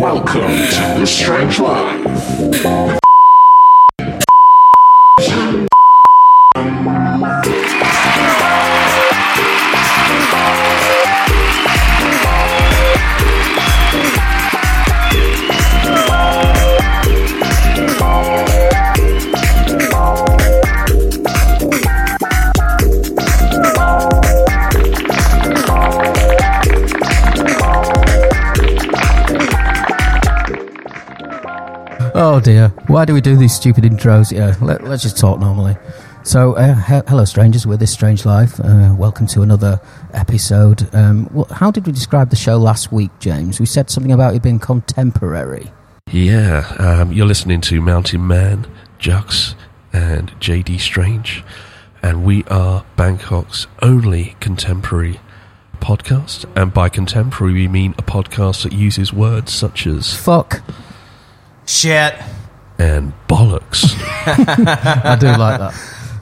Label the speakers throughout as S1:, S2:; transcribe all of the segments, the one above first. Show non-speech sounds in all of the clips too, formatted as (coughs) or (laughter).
S1: Welcome to the Strange Life.
S2: Why do we do these stupid intros? Yeah, let, us just talk normally. So, uh, he- hello, strangers. We're this strange life. Uh, welcome to another episode. Um, wh- how did we describe the show last week, James? We said something about it being contemporary.
S3: Yeah, um, you're listening to Mountain Man, Jugz, and JD Strange, and we are Bangkok's only contemporary podcast. And by contemporary, we mean a podcast that uses words such as
S2: Fuck,
S4: Shit.
S3: And bollocks. (laughs)
S2: I do like that.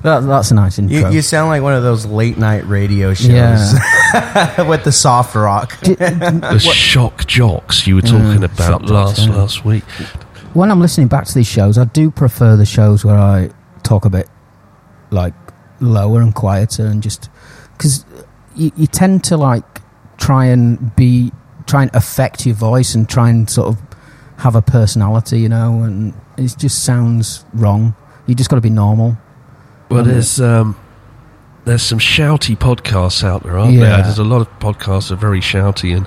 S2: that. That's a nice intro.
S4: You, you sound like one of those late night radio shows
S2: yeah, (laughs)
S4: with the soft rock. (laughs)
S3: the shock jocks you were talking mm. about
S2: shock jocks,
S3: last
S2: yeah.
S3: last week.
S2: when I'm listening back to these shows, I do prefer the shows where I talk a bit like lower and quieter and just because you, you tend to like try and be try and affect your voice and try and sort of have a personality, you know, and it just sounds wrong. You just got to be normal.
S3: Well, there's um, there's some shouty podcasts out there, aren't
S2: Yeah.
S3: there? There's a lot of podcasts that are very shouty, and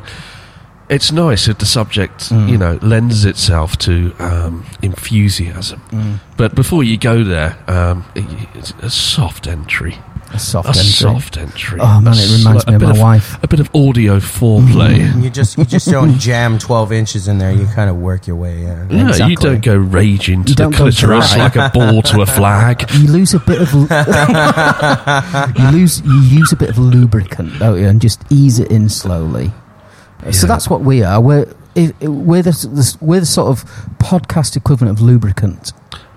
S3: it's nice if the subject,
S2: Mm.
S3: you know, lends itself to um, enthusiasm.
S2: Mm.
S3: But before you go there, um, it's a soft entry,
S2: A soft
S3: a
S2: entry.
S3: soft entry.
S2: Oh man, it reminds
S3: sli-
S2: me of
S3: bit
S2: my wife.
S3: A bit of audio foreplay. Mm.
S4: You just you just don't (laughs) jam twelve inches in there. You kind of work your way in.
S3: No, you don't go raging into
S2: You
S3: the clitoris (laughs) like a ball to a flag. (laughs)
S2: You lose a bit of you lose you use a bit of lubricant, don't you, and just ease it in slowly. So that's what we are. We're i- i- we're the, the we're the sort of podcast equivalent of lubricant.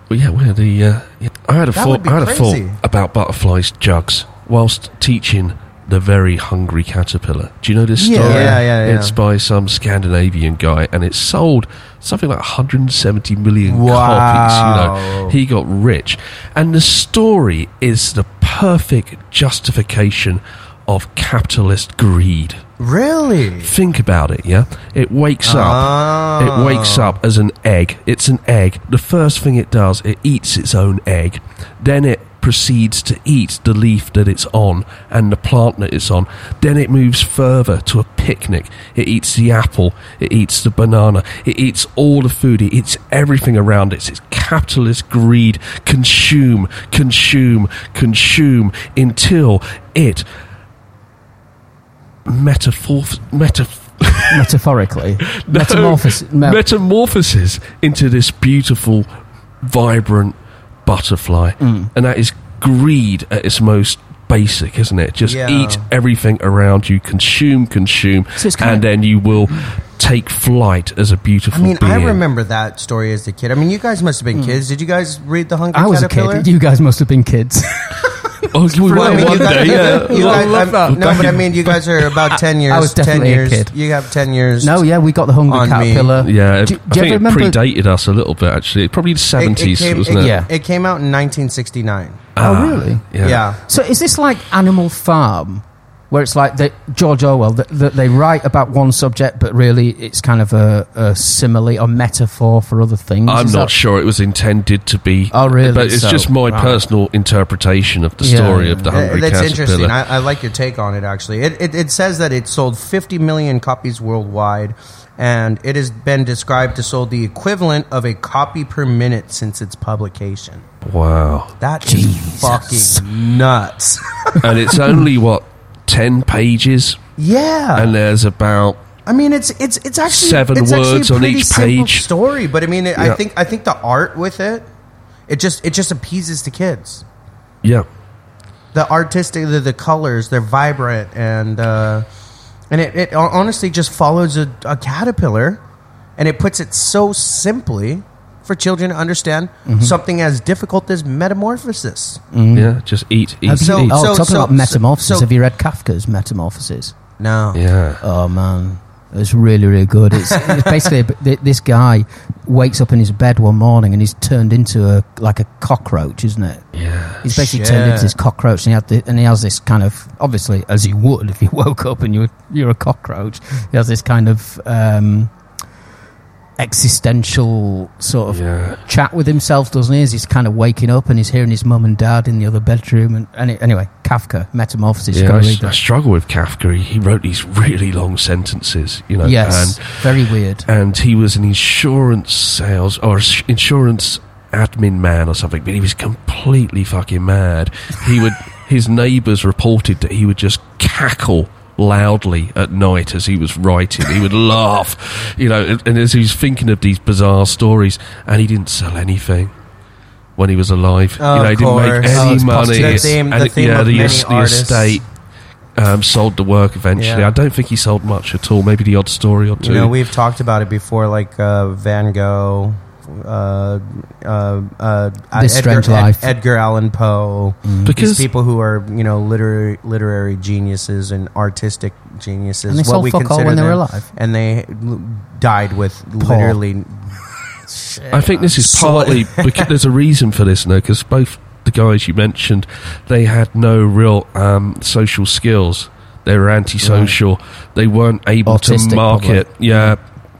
S3: Well, yeah, the. Uh, yeah. I had a
S4: That
S3: thought.
S4: would be
S3: I had a
S4: crazy.
S3: thought about butterflies Jugz whilst teaching the very hungry caterpillar. Do you know this
S2: Yeah.
S3: story?
S4: Yeah, yeah, yeah.
S3: It's by some Scandinavian guy, and it sold something like 170 million
S4: Wow.
S3: copies. You know, he got rich, and the story is the perfect justification of capitalist greed.
S4: Really?
S3: Think about it, yeah? It wakes up. It ah. wakes up as an egg. It's an egg. The first thing it does, it eats its own egg. Then it proceeds to eat the leaf that it's on and the plant that it's on. Then it moves further to a picnic. It eats the apple. It eats the banana. It eats all the food. It eats everything around it. It's capitalist greed. Consume, consume, consume until it metaphor metaph (laughs)
S2: Metaphorically,
S3: No.
S2: metamorphosis. me-
S3: metamorphoses into this beautiful, vibrant butterfly.
S2: Mm.
S3: And that is greed at its most basic, isn't it? Just
S4: Yeah.
S3: eat everything around you, consume, consume,
S2: So
S3: and
S2: of-
S3: then you will take flight as a beautiful I
S4: mean,
S3: being.
S4: I remember that story as a kid. I mean, you guys must have been kids. Did you guys read the Hungry
S2: I was a kid. You guys must have been kids. (laughs)
S3: Oh, we were
S4: I mean,
S3: one
S4: you guys,
S3: day. Yeah,
S4: you
S3: I
S4: guys-
S3: love that.
S4: no, but I mean, you guys are about (laughs) ten years.
S2: I was
S4: ten
S2: definitely a kid.
S4: You have ten years.
S2: no, yeah, we got the hungry
S4: On me.
S2: caterpillar.
S3: Yeah,
S2: Do- do
S3: I think
S2: ever
S3: it
S2: remember-
S3: predated us a little bit. Actually, probably the
S4: It- it
S3: seventies,
S4: came-
S3: wasn't
S4: it,
S3: it?
S2: Yeah.
S4: It came out in 1969.
S2: Oh, ah, really?
S3: Yeah.
S4: Yeah.
S2: So is this like Animal Farm, where it's like that George Orwell that, that they write about one subject, but really it's kind of a, a simile or metaphor for other things?
S3: I'm
S2: Is
S3: not
S2: that-
S3: sure it was intended to be.
S2: Oh, really?
S3: But it's
S2: So-
S3: just my
S2: right.
S3: personal interpretation of the
S2: Yeah,
S3: story
S2: yeah.
S3: of the hungry
S4: That's
S3: caterpillar.
S4: interesting. I, I like your take on it. Actually, it, it it says that it sold 50 million copies worldwide, and it has been described to sold the equivalent of a copy per minute since its publication.
S3: wow.
S4: That is fucking nuts.
S3: and it's only what ten pages,
S4: yeah,
S3: and there's about
S4: I mean, it's it's it's actually
S3: Seven
S4: it's actually
S3: words
S4: a
S3: on each page.
S4: Story, but I mean, it,
S3: Yeah.
S4: I think I think the art with it, it just it just appeases the kids.
S3: yeah.
S4: the artistic the, the colors they're vibrant and uh, and it, it honestly just follows a, a caterpillar and it puts it so simply for children to understand
S2: Mm-hmm.
S4: something as difficult as metamorphosis
S3: Yeah, just eat, eat,
S2: Have you-
S4: So-
S3: eat.
S2: oh,
S4: so-
S2: talking
S4: so-
S2: about metamorphosis.
S4: so-
S2: have you read Kafka's Metamorphosis?
S4: no
S3: yeah.
S2: Oh man, It's really, really good. It's, (laughs) it's basically this guy wakes up in his bed one morning and he's turned into a like a cockroach, isn't it?
S3: Yeah.
S2: He's basically
S4: Shit.
S2: turned into this cockroach, and he had the, and he has this kind of obviously as you would if you (laughs) woke up and you're you're a cockroach. He has this kind of um, existential sort of
S3: Yeah.
S2: chat with himself, doesn't he? As he's kind of waking up and he's hearing his mum and dad in the other bedroom. And, and it, anyway, Kafka, Metamorphosis.
S3: Yeah, I, I struggle with Kafka. He, he wrote these really long sentences, you know.
S2: yes,
S3: And
S2: very weird.
S3: and he was an insurance sales or insurance admin man or something, but he was completely fucking mad. He would (laughs) his neighbours reported that he would just cackle loudly at night as he was writing. He would laugh, you know, and, and as he was thinking of these bizarre stories, and he didn't sell anything. When he was alive,
S4: Oh,
S3: you know, he didn't make any
S2: Oh,
S3: money.
S4: The theme-
S3: and
S4: the theme
S3: yeah, the, es- the estate um, sold the work eventually.
S4: Yeah.
S3: I don't think he sold much at all. Maybe the odd story or two.
S4: You know, we've talked about it before, like uh, Van Gogh, uh, uh, uh,
S2: This
S4: Edgar,
S2: Strange Life.
S4: Edgar Allan Poe.
S3: because
S4: These people who are, you know, literary literary geniuses and artistic geniuses.
S2: And they
S4: what
S2: sold
S4: we
S2: fuck all
S4: consider
S2: when they were alive.
S4: and they died with literally.
S3: I think this is
S4: So-
S3: partly (laughs) because there's a reason for this, no? Because both the guys you mentioned, they had no real um, social skills. They were antisocial. They weren't able
S2: Autistic,
S3: to market. Yeah,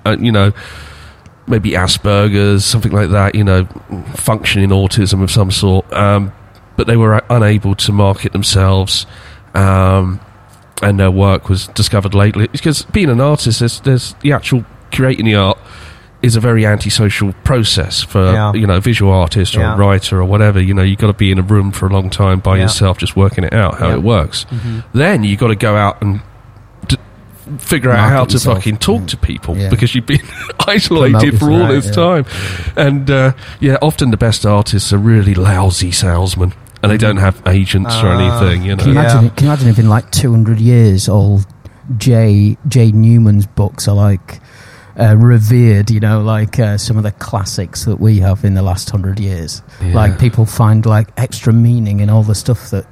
S3: uh, you know, maybe Asperger's, something like that. You know, functioning autism of some sort. Um, but they were unable to market themselves. Um, and their work was discovered lately because being an artist, there's, there's the actual creating the art is a very antisocial process for
S4: Yeah.
S3: you know a visual artist or
S4: Yeah.
S3: a writer or whatever. You know, you've got to be in a room for a long time by
S4: Yeah.
S3: yourself, just working it out how it works.
S4: Mhm.
S3: Then you've got to go out and figure out
S2: Market
S3: how to
S2: yourself.
S3: fucking talk
S2: Mm.
S3: to people
S2: Yeah.
S3: because you've been (laughs) isolated for all this
S2: yeah.
S3: time. And uh, yeah, often the best artists are really lousy salesmen. And they don't have agents or
S4: Ah.
S3: anything, you know.
S2: Can you,
S4: Yeah.
S2: imagine, can you imagine if in like 200 years all J. J. Newman's books are like uh, revered, you know, like uh, some of the classics that we have in the last hundred years?
S3: Yeah.
S2: Like people find like extra meaning in all the stuff that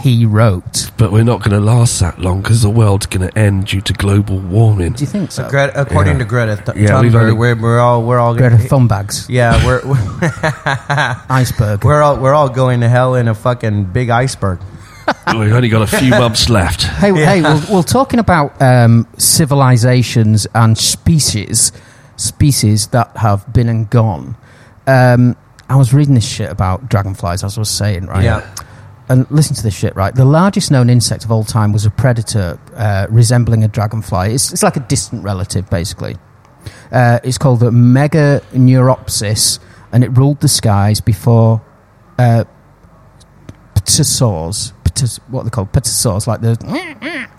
S2: he wrote.
S3: But we're not going to last that long because the world's going to end due to global warming.
S2: Do you think so?
S4: Gre- according
S3: Yeah.
S4: to Greta Th-
S3: Yeah, we've
S4: Thunberg,
S3: only-
S4: we're, we're all we're all
S2: Greta Thunbags,
S4: Yeah, we're we're, (laughs)
S2: iceberg.
S4: we're all we're all going to hell in a fucking big iceberg. (laughs)
S3: We've only got a few (laughs) months left.
S2: Hey, hey, we're, we're talking about um, civilizations and species, species that have been and gone. Um, I was reading this shit about dragonflies, as I was saying, right?
S4: Yeah.
S2: And listen to this shit, right? The largest known insect of all time was a predator uh, resembling a dragonfly. It's, it's like a distant relative, basically. Uh, it's called the Meganeuropsis, and it ruled the skies before uh, pterosaurs. Pteros- what are they called? Pterosaurs, like the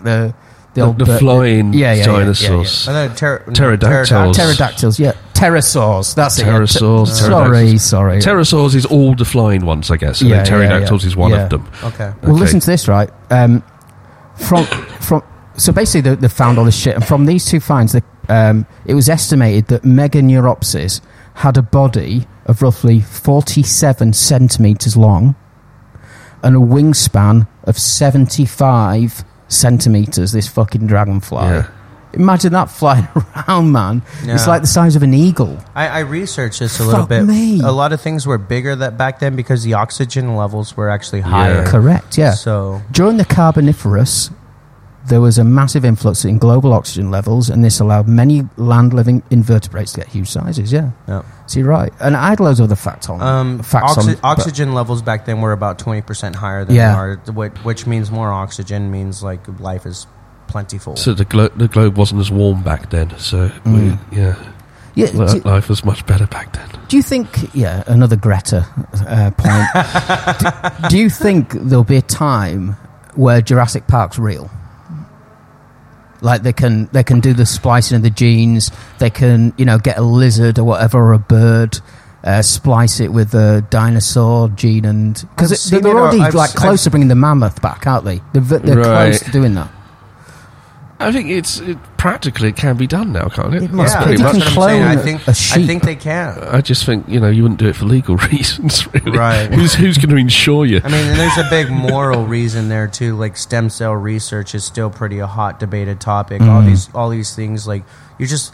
S2: the the,
S3: The,
S2: old
S3: the
S2: bird-
S3: flying
S2: yeah, yeah, yeah,
S3: dinosaurs.
S4: And then ter-
S3: Pterodactyls.
S2: pterodactyls. Yeah, pterosaurs. That's it. yeah.
S3: Pterosaurs,
S2: Sorry, sorry.
S3: Pterosaurs is all the flying ones, I guess. And
S2: Yeah,
S3: then
S2: yeah,
S3: pterodactyls
S2: yeah.
S3: is one
S2: Yeah.
S3: of them.
S4: Okay.
S2: Well, listen to this, right? Um, from from so basically, they, they found all this shit, and from these two finds, the, um, it was estimated that Meganeuropsis had a body of roughly forty-seven centimeters long and a wingspan of seventy-five centimeters. This fucking dragonfly.
S3: Yeah.
S2: Imagine that flying (laughs) around, man. It's like the size of an eagle.
S4: I, I researched this a little
S2: Fuck
S4: bit.
S2: me.
S4: A lot of things were bigger that back then because the oxygen levels were actually higher.
S2: Correct. Yeah.
S4: So
S2: During the Carboniferous, there was a massive influx in global oxygen levels, and this allowed many land living invertebrates to get huge sizes. Yeah,
S4: yeah.
S2: so you're right. And I had loads of other facts on
S4: Um,
S2: facts
S4: oxy-
S2: on
S4: oxygen levels back then were about twenty percent higher than
S2: Yeah.
S4: they are, which, which means more oxygen means like life is plentiful.
S3: So the, glo- the globe wasn't as warm back then. So, we,
S2: Mm.
S3: yeah,
S2: Yeah,
S3: li-
S2: do,
S3: life was much better back then.
S2: do you think? Yeah, another Greta uh, point. (laughs) do, do you think there'll be a time where Jurassic Park's real? Like they can they can do the splicing of the genes. They can you know get a lizard or whatever or a bird. Uh, splice it with a dinosaur gene and because they're
S4: it,
S2: already
S4: I've
S2: like
S4: s-
S2: close to bringing the mammoth back, aren't they? They're, they're
S3: Right.
S2: close to doing that.
S3: I think it's it, practically it can be done now, can't it?
S2: It must
S4: yeah,
S2: be.
S3: pretty
S2: You
S4: that's
S2: can
S3: much.
S4: what I'm saying. I think
S2: a sheep.
S4: I think they can.
S3: I just think you know you wouldn't do it for legal (laughs) reasons, really.
S4: Right.
S3: who's who's going to insure you?
S4: I mean, and there's a big moral reason there too. Like stem cell research is still pretty a hot debated topic. All mm-hmm. these all these things like you're just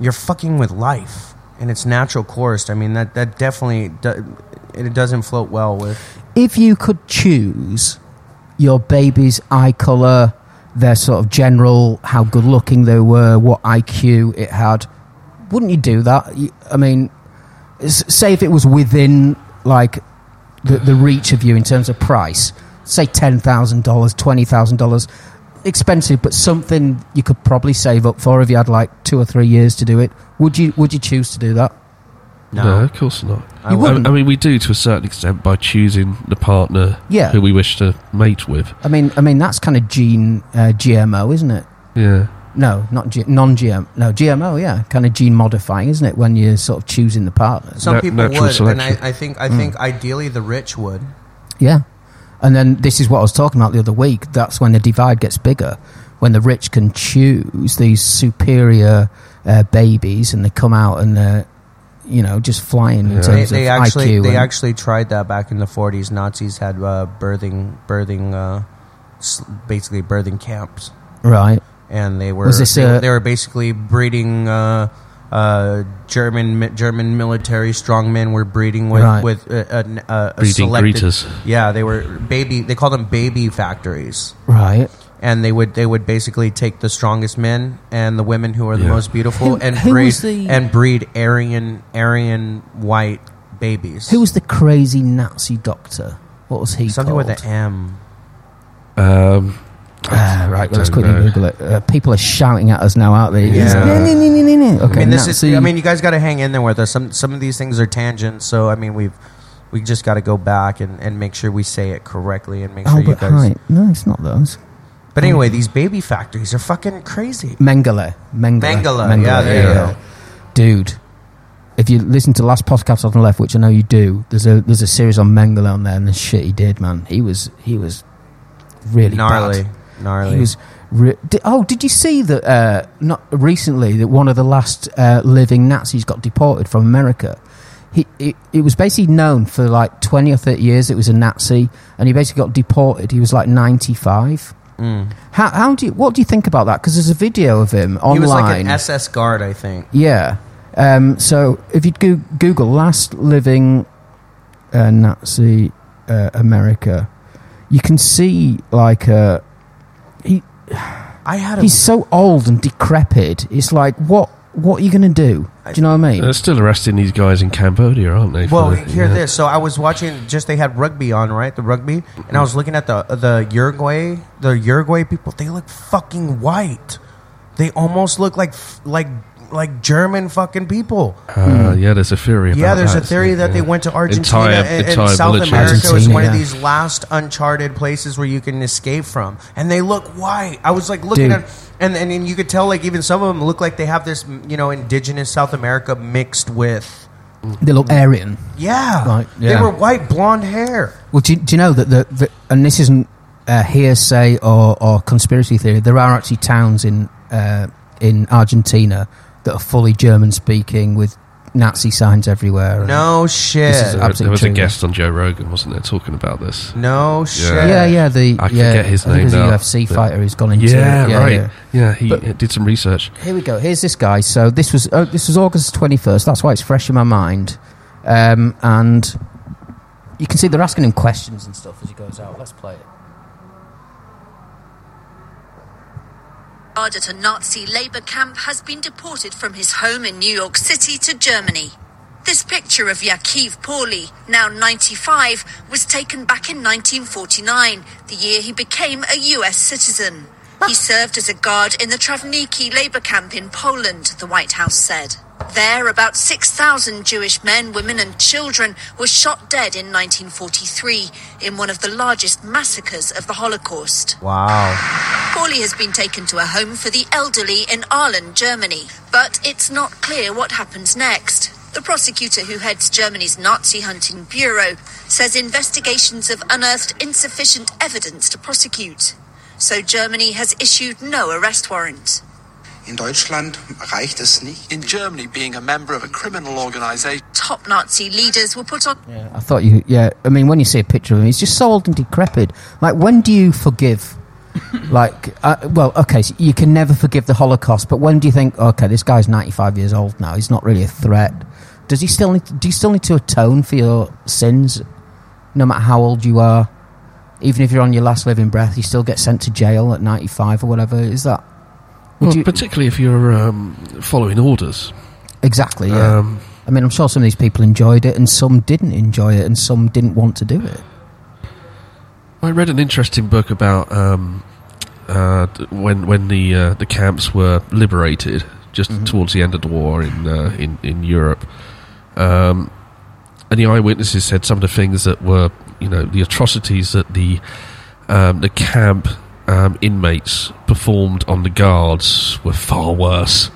S4: you're fucking with life and its natural course. I mean that that definitely do, it doesn't float well with.
S2: if you could choose your baby's eye color, their sort of general, how good looking they were, what IQ it had, wouldn't you do that? I mean, say if it was within like the, the reach of you in terms of price, say ten thousand dollars, twenty thousand dollars, expensive, but something you could probably save up for if you had like two or three years to do it. Would you? Would you choose to do that?
S3: No, of course not.
S4: I
S2: You
S3: I,
S2: wouldn't.
S3: I mean, we do to a certain extent by choosing the partner
S2: Yeah.
S3: who we wish to mate with.
S2: I mean, I mean that's kind of gene uh, GMO, isn't it?
S3: Yeah.
S2: No, not G- non-GM. No, GMO. Yeah, kind of gene modifying, isn't it? When you're sort of choosing the partners.
S4: Some
S3: Na-
S4: people
S3: natural
S4: would, and
S3: selection.
S4: I, I think I think ideally the rich would.
S2: Yeah, and then this is what I was talking about the other week. That's when the divide gets bigger, when the rich can choose these superior uh, babies, and they come out and they're, you know, just flying in
S3: Yeah.
S4: They, they
S2: of
S4: actually
S2: IQ.
S4: they actually tried that back in the 40s. Nazis had uh, birthing birthing uh, basically birthing camps.
S2: right.
S4: and they were
S2: this
S4: they,
S2: a-
S4: they were basically breeding uh, uh, German mi- German military strongmen were breeding with
S2: Right.
S4: with a, a, a, a
S3: Breeding
S4: selected,
S3: greeters.
S4: Yeah, they were baby. They called them baby factories,
S2: Right.
S4: And they would they would basically take the strongest men and the women who are the
S3: Yeah.
S4: most beautiful
S2: Who-
S4: and
S2: who
S4: breed
S2: was the-
S4: and breed Aryan Aryan white babies.
S2: Who was the crazy Nazi doctor? What was he
S4: something
S2: called?
S4: with an M?
S3: Um,
S2: Ah, right, well, let's
S3: don't
S2: quickly
S3: know.
S2: Google it. Uh, people are shouting at us now, aren't they?
S4: Yeah.
S2: Okay,
S4: I mean, this
S2: Nazi.
S4: is. I mean, you guys got to hang in there with us. Some some of these things are tangents, so I mean, we've we just got to go back and, and make sure we say it correctly and make sure you
S2: Albert
S4: guys.
S2: Height. No, it's not those.
S4: But anyway, these baby factories are fucking crazy.
S2: Mengele. Mengele.
S4: Mengele, yeah, there
S3: you go.
S2: Dude, if you listen to the last podcast on the left, which I know you do, there's a there's a series on Mengele on there, and the shit he did, man, he was he was really
S4: gnarly,
S2: bad.
S4: gnarly.
S2: He was. Re- oh, did you see that? Uh, not recently that one of the last uh, living Nazis got deported from America. He it, it was basically known for like twenty or thirty years. It was a Nazi, and he basically got deported. He was like ninety five.
S4: Mm.
S2: How, how do you, what do you think about that? Because there's a video of him online.
S4: He was like an SS guard, I think.
S2: Yeah. Um, so if you go- Google last living uh, Nazi uh, America, you can see like uh, he
S4: I had a
S2: he's so old and decrepit. It's like what what are you going to do? Do you know what I mean?
S3: they're still arresting these guys in Cambodia, aren't they?
S4: Well,
S3: the-
S4: hear
S3: yeah.
S4: this. So I was watching. Just they had rugby on, right? The rugby, and I was looking at the the Uruguay, the Uruguay people. They look fucking white. They almost look like like like German fucking people.
S3: Uh, yeah, there's a theory. About
S4: Yeah, there's
S3: that,
S4: a theory that
S3: there?
S4: they went to Argentina
S3: Entire-
S4: and, and
S3: entire
S4: South
S3: military.
S4: America was
S2: Argentina,
S4: one of these last uncharted places where you can escape from, and they look white. I was like looking
S2: Dude.
S4: at, and, and and you could tell like even some of them look like they have this you know indigenous South America mixed with
S2: They look Aryan.
S4: yeah,
S2: Right,
S4: they were white blonde hair.
S2: Well, do you, do you know that the, the and this isn't uh, hearsay or, or conspiracy theory? There are actually towns in uh, in Argentina that are fully German speaking with Nazi signs everywhere.
S4: No shit.
S2: This is
S3: There,
S2: absolutely
S3: there was a
S2: true.
S3: guest on Joe Rogan, wasn't there, talking about this?
S4: no shit.
S2: Yeah, yeah. The
S3: I
S2: yeah,
S3: forget his
S2: I think
S3: name
S2: there's
S3: now,
S2: a UFC
S3: but-
S2: fighter who's gone into
S3: Yeah,
S2: yeah,
S3: right.
S2: yeah.
S3: Yeah, he
S2: But-
S3: did some research.
S2: Here we go. Here's this guy. So this was oh, this was August twenty first. That's why it's fresh in my mind. Um, and you can see they're asking him questions and stuff as he goes out. Let's play it.
S5: Guard at a Nazi labor camp has been deported from his home in New York City to Germany. This picture of Jakiv Palij, now 95, was taken back in 1949, the year he became a US citizen. He served as a guard in the Trawniki labor camp in Poland, the White House said. There, about 6,000 Jewish men, women, and children were shot dead in 1943 in one of the largest massacres of the Holocaust.
S4: Wow.
S5: Palij has been taken to a home for the elderly in Ahlen, Germany. But it's not clear what happens next. The prosecutor who heads Germany's Nazi hunting bureau says investigations have unearthed insufficient evidence to prosecute. So Germany has issued no arrest warrant.
S6: In Deutschland reicht es nicht.
S7: In Germany, being a member of a criminal organization
S5: Top Nazi leaders were put on Yeah,
S2: I thought you, yeah. I mean, when you see a picture of him, he's just so old and decrepit. Like, when do you forgive? (laughs) like, uh, well, okay, so you can never forgive the Holocaust, but when do you think, okay, this guy's ninety-five years old now? He's not really a threat. Does he still need? Do you still need to atone for your sins, no matter how old you are? Even if you're on your last living breath, you still get sent to jail at ninety-five or whatever. Is that?
S3: Well,
S2: you-
S3: particularly if you're um, following orders.
S2: exactly. Yeah.
S3: Um,
S2: I mean, I'm sure some of these people enjoyed it, and some didn't enjoy it, and some didn't want to do it.
S3: I read an interesting book about um, uh, when when the uh, the camps were liberated, just
S2: Mm-hmm.
S3: towards the end of the war in uh, in in Europe, um, and the eyewitnesses said some of the things that were you know the atrocities that the um, the camp um, inmates performed on the guards were far worse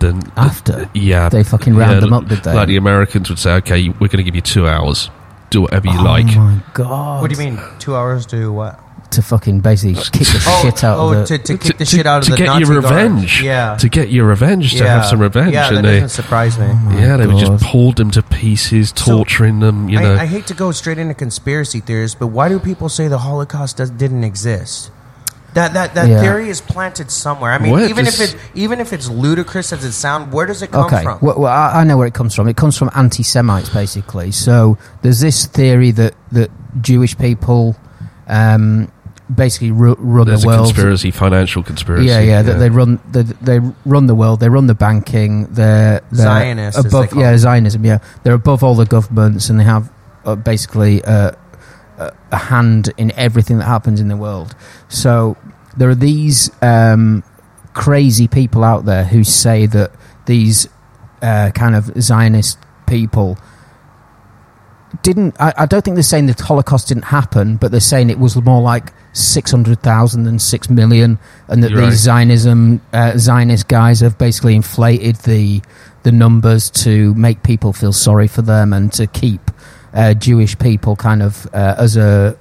S3: than
S2: After?
S3: yeah
S2: They fucking round
S3: yeah,
S2: them up, did they?
S3: Like the Americans would say, okay, we're going to give you two hours, do whatever you like.
S2: Oh my god!
S4: What do you mean? Two hours to do what?
S2: To fucking basically kick the
S4: Oh,
S2: shit out
S4: oh
S2: of the.
S4: to, to kick the shit out of
S3: to
S4: the
S3: get
S4: Nazi
S3: your
S4: guards.
S3: revenge.
S4: Yeah,
S3: to get your revenge, to
S4: yeah.
S3: have some revenge,
S4: Yeah, that
S3: and they,
S4: doesn't surprise me.
S3: yeah, they would
S2: God.
S3: just pulled them to pieces, torturing them. You know,
S4: I, I hate to go straight into conspiracy theories, but why do people say the Holocaust does, didn't exist? That that that
S2: Yeah.
S4: theory is planted somewhere. I mean,
S3: What?
S4: even if it even if it's ludicrous as it sounds, where does it come
S2: okay,
S4: from?
S2: well, well, I, I know where it comes from. It comes from anti-Semites, basically. So there's this theory that that Jewish people um, basically ru- run
S3: there's
S2: the
S3: a
S2: world.
S3: conspiracy, financial conspiracy.
S2: Yeah, yeah, that they run they, they run the world. They run the banking. They're, they're
S4: Zionists,
S2: above.
S4: they
S2: yeah. Zionism. Yeah, they're above all the governments, and they have uh, basically uh, a, a hand in everything that happens in the world. So there are these um, crazy people out there who say that these uh, kind of Zionist people didn't. I, I don't think they're saying the Holocaust didn't happen, but they're saying it was more like six hundred thousand than six million, and that
S3: You're
S2: these
S3: right.
S2: Zionism uh, Zionist guys have basically inflated the the numbers to make people feel sorry for them and to keep uh, Jewish people kind of uh, as a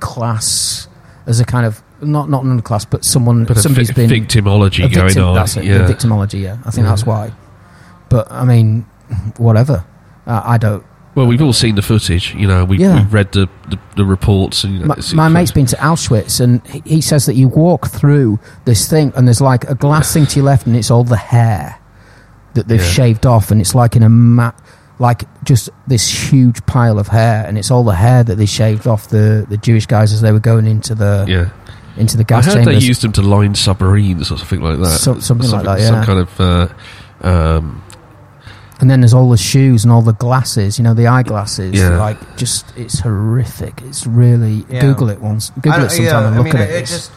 S2: underclass, as a kind of not not an underclass, but someone
S3: but
S2: somebody's
S3: vi-
S2: been
S3: victimology
S2: a
S3: going
S2: victim-
S3: on.
S2: That's it.
S3: yeah.
S2: Victimology. Yeah, I think
S3: Yeah.
S2: that's why. But I mean, whatever. Uh, I don't.
S3: Well, we've all seen the footage. You know, we,
S2: Yeah.
S3: we've read the, the, the reports. And, you know,
S2: My, my mate's been to Auschwitz, and he, he says that you walk through this thing, and there's like a glass thing to your left, and it's all the hair that they've
S3: Yeah.
S2: shaved off, and it's like in a mat, like just this huge pile of hair, and it's all the hair that they shaved off the, the Jewish guys as they were going into the
S3: yeah.
S2: into the
S3: I
S2: gas
S3: heard
S2: chambers.
S3: they used them to line submarines or something like that.
S2: So- something like that,
S3: Some kind of. Uh, um,
S2: And then there's all the shoes and all the glasses, you know, the eyeglasses.
S3: Yeah.
S2: Like, just it's horrific. It's really
S4: Yeah.
S2: Google it once. Google it sometime
S4: yeah,
S2: and
S4: I
S2: look
S4: mean,
S2: at it.
S4: it just.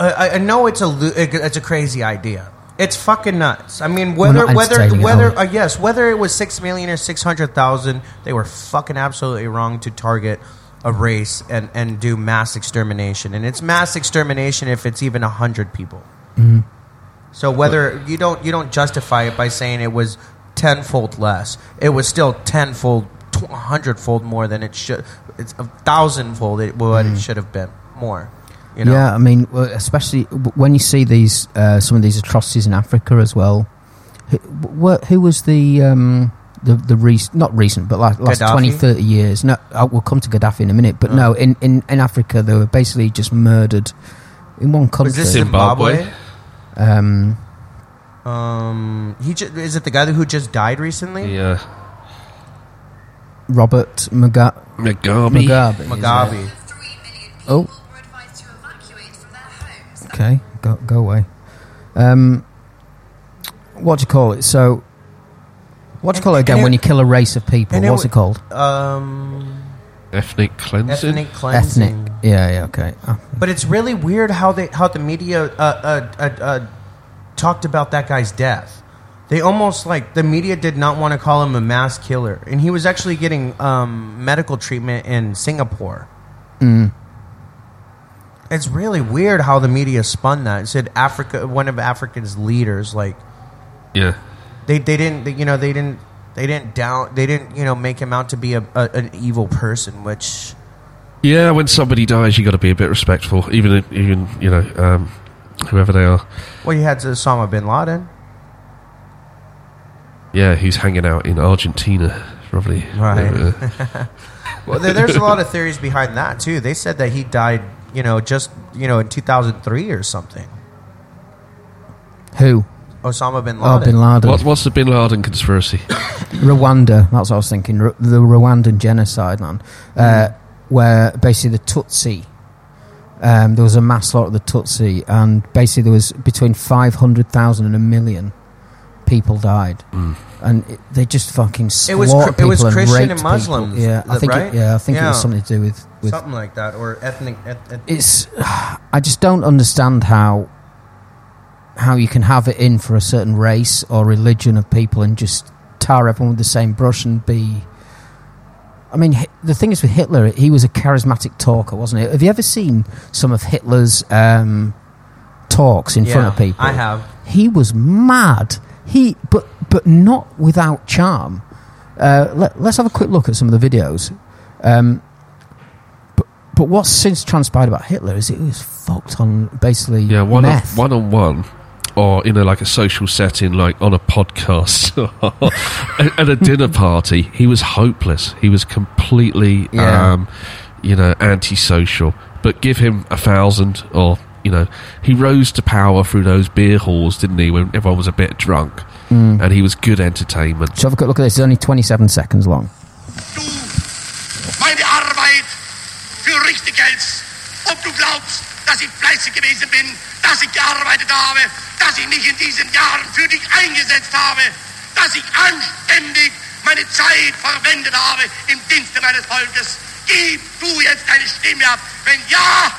S4: I, I know it's a it's a crazy idea. It's fucking nuts. I mean, whether
S2: not
S4: whether whether uh, yes, whether it was six million or six hundred thousand, they were fucking absolutely wrong to target a race and and do mass extermination. And it's mass extermination if it's even a hundred people.
S2: Mm-hmm.
S4: So whether you don't you don't justify it by saying it was tenfold less, it was still tenfold, tw- hundredfold more than it should. It's a thousandfold it, what it should have been more. You know?
S2: Yeah, I mean, especially when you see these uh, some of these atrocities in Africa as well. Who, wh- who was the um, the the rec- not recent, but like last
S4: Gaddafi?
S2: 20, 30 years? No, I will come to Gaddafi in a minute. But no, in, in, in Africa they were basically just murdered in one country.
S4: Was this
S3: Zimbabwe?
S4: Zimbabwe?
S2: um,
S4: Um, he ju- is it the guy who just died recently?
S3: yeah.
S2: Robert Muga-
S3: Mugabe.
S2: Mugabe. is?
S4: Mugabe.
S2: Oh. Okay, go go away. Um, what do you call it? So, what do you call it again when you kill a race of people?
S4: and it
S2: What's it, called?
S4: Um,
S3: Ethnic cleansing.
S4: ethnic cleansing.
S2: Ethnic. Yeah, yeah, okay. Ah,
S4: But it's really weird how they how the media uh, uh, uh, uh, talked about that guy's death. They almost like the media did not want to call him a mass killer, and he was actually getting um, medical treatment in Singapore. It's really weird how the media spun that. It said Africa, one of Africa's leaders, like
S3: Yeah.
S4: they, they didn't they, you know they didn't they didn't down they didn't you know make him out to be a, a an evil person, which
S3: Yeah, when somebody dies, you got to be a bit respectful, even if, even you know. Um, whoever they are.
S4: Well, you had Osama bin Laden.
S3: Yeah, he's hanging out in Argentina, probably.
S4: Right. (laughs) Well, there, there's a lot of theories behind that too. They said that he died, you know, just you know in 2003 or something.
S2: Who?
S4: Osama bin Laden.
S2: Oh,
S4: Laden.
S2: Bin Laden.
S3: what, what's the Bin Laden conspiracy? (coughs)
S2: Rwanda. That's what I was thinking. R- the Rwandan genocide, man, uh, where basically the Tutsi. Um, there was a mass slaughter of the Tutsi, and basically there was between five hundred thousand and a million people died, and it, they just fucking
S4: It was
S2: slaughtered
S4: cr- it was
S2: people and
S4: Christian
S2: raped
S4: and
S2: people.
S4: Muslims,
S2: Yeah, I think.
S4: right?
S2: It, yeah, I think it
S4: Yeah.
S2: was something to do with with
S4: something like that, or ethnic. Et, et,
S2: it's (sighs) I just don't understand how how you can have it in for a certain race or religion of people and just tar everyone with the same brush and be I mean the thing is with Hitler he was a charismatic talker wasn't he have you ever seen some of Hitler's um, talks in front of people
S4: I have.
S2: he was mad he but but not without charm uh, let, let's have a quick look at some of the videos um, but but what's since transpired about Hitler is it was fucked on basically
S3: Yeah, one on, one on one, or in a like a social setting, like on a podcast, (laughs) at a dinner (laughs) party. He was hopeless. He was completely,
S2: Yeah.
S3: um, you know, antisocial. But give him a thousand, or you know, he rose to power through those beer halls, didn't he? When everyone was a bit drunk,
S2: Mm.
S3: and he was good entertainment.
S2: So have a quick look at this. It's only 27 seconds long.
S8: du meine Arbeit für richtig hältst, ob du glaubst, dass ich fleißig gewesen bin, dass ich gearbeitet habe, dass ich mich in diesen Jahren für dich eingesetzt habe, dass ich anständig meine Zeit verwendet habe im Dienste meines Volkes. Gib du jetzt deine Stimme ab. Wenn ja,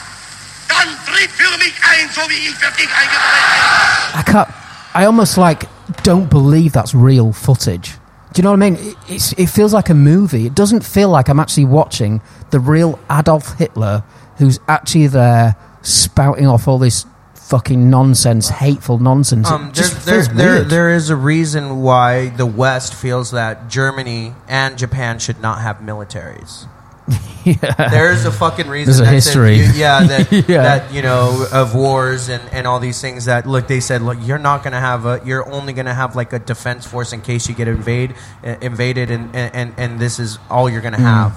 S8: dann tritt für mich ein, so wie ich für dich eingetreten bin.
S2: I can't. I almost like don't believe that's real footage. Do you know what I mean? It, it's, it feels like a movie. It doesn't feel like I'm actually watching the real Adolf Hitler who's actually there spouting off all this fucking nonsense, hateful nonsense.
S4: Um, there,
S2: just
S4: there,
S2: feels
S4: there,
S2: weird.
S4: there is a reason why the West feels that Germany and Japan should not have militaries. (laughs) There's a fucking reason.
S2: There's a history.
S4: You- yeah, (laughs) that,
S2: Yeah.
S4: that you know of wars and, and all these things. That look, they said, look, you're not gonna have a. You're only gonna have like a defense force in case you get invade, uh, invaded, and, and and this is all you're gonna have.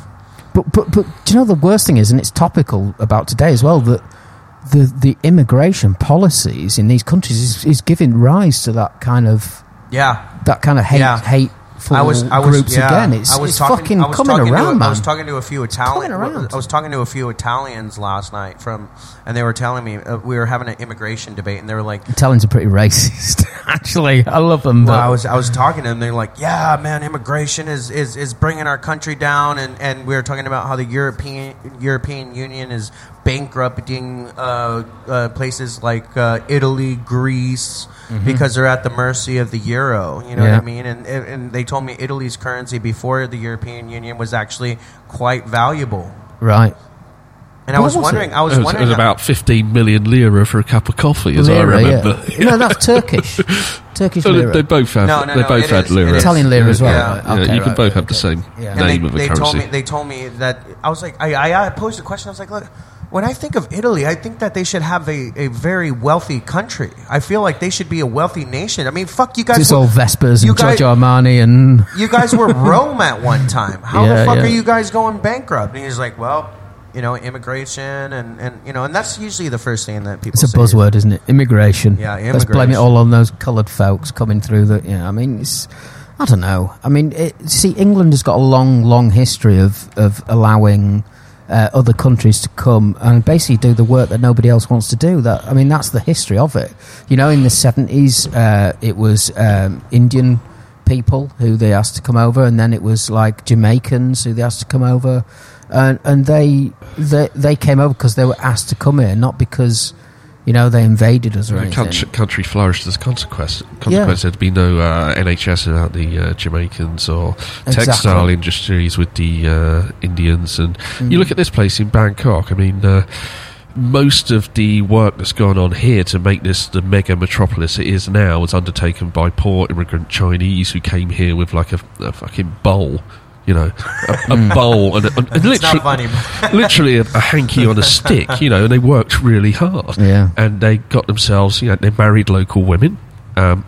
S2: But but but do you know the worst thing is, and it's topical about today as well, that the the immigration policies in these countries is, is giving rise to that kind of
S4: Yeah.
S2: that kind of hate
S4: Yeah.
S2: hateful
S4: I was, I was,
S2: groups
S4: yeah,
S2: again. It's,
S4: I was
S2: it's
S4: talking,
S2: fucking
S4: I was
S2: coming
S4: talking
S2: around,
S4: to,
S2: man.
S4: I was talking to a few Italian. I was talking to a few Italians last night from, and they were telling me uh, we were having an immigration debate, and they were like,
S2: Italians are pretty racist. (laughs) Actually, I love them.
S4: Well, I was I was talking to them. They're like, "Yeah, man, immigration is, is, is bringing our country down," and, and we were talking about how the European European Union is bankrupting uh, uh, places like uh, Italy, Greece, because they're at the mercy of the euro. You know what I mean? And and they told me Italy's currency before the European Union was actually quite valuable.
S2: right.
S4: And I was,
S2: was
S4: wondering,
S2: it?
S4: I was
S3: It was, it was about 15 million lira for a cup of coffee, as I
S2: Lira,
S3: remember.
S2: yeah. no, that's (laughs) Turkish. Turkish
S3: they,
S2: lira.
S3: they both have.
S4: No, no,
S3: they
S4: no,
S3: both
S4: it
S3: had
S4: is,
S3: lira.
S2: Italian lira as well.
S4: Yeah.
S2: right?
S3: Yeah,
S2: Okay,
S3: you can
S2: right,
S3: both have the same
S2: Yeah.
S3: Name
S4: they,
S3: of the
S4: they
S3: currency.
S4: told me they told me that I was like I, I, I posed a question. I was like, look, when I think of Italy, I think that they should have a, a very wealthy country. I feel like they should be a wealthy nation. I mean, fuck you guys.
S2: It's
S4: were-
S2: all Vespas
S4: you
S2: and
S4: guys-
S2: Giorgio Armani and
S4: you guys were (laughs) Rome at one time. How
S2: Yeah,
S4: the fuck
S2: yeah.
S4: are you guys going bankrupt? And he's like, well, you know, immigration and, and you know, and that's usually the first thing that people.
S2: it's a
S4: say.
S2: buzzword, isn't it? Immigration.
S4: Yeah,
S2: Let's blame it all on those coloured folks coming through. The you know, I mean, it's I don't know. I mean, it, see, England has got a long, long history of of allowing. Uh, other countries to come and basically do the work that nobody else wants to do. That I mean, that's the history of it. You know, in the seventies, uh, it was um, Indian people who they asked to come over, and then it was like Jamaicans who they asked to come over, and and they they they came over because they were asked to come here, not because you know they invaded us or
S3: The
S2: anything.
S3: country, country flourished as a consequence. consequence. There'd be no uh, NHS without the uh, Jamaicans or textile
S2: Exactly.
S3: industries with the uh, Indians. And
S2: Mm.
S3: you look at this place in Bangkok. I mean, uh, most of the work that's gone on here to make this the mega metropolis it is now was undertaken by poor immigrant Chinese who came here with like a, a fucking bowl. You know, a, a bowl and, a, and literally,
S4: funny. (laughs)
S3: literally a, a hanky on a (laughs) stick, you know, and they worked really hard.
S2: Yeah.
S3: And they got themselves, you know, they married local women. Um,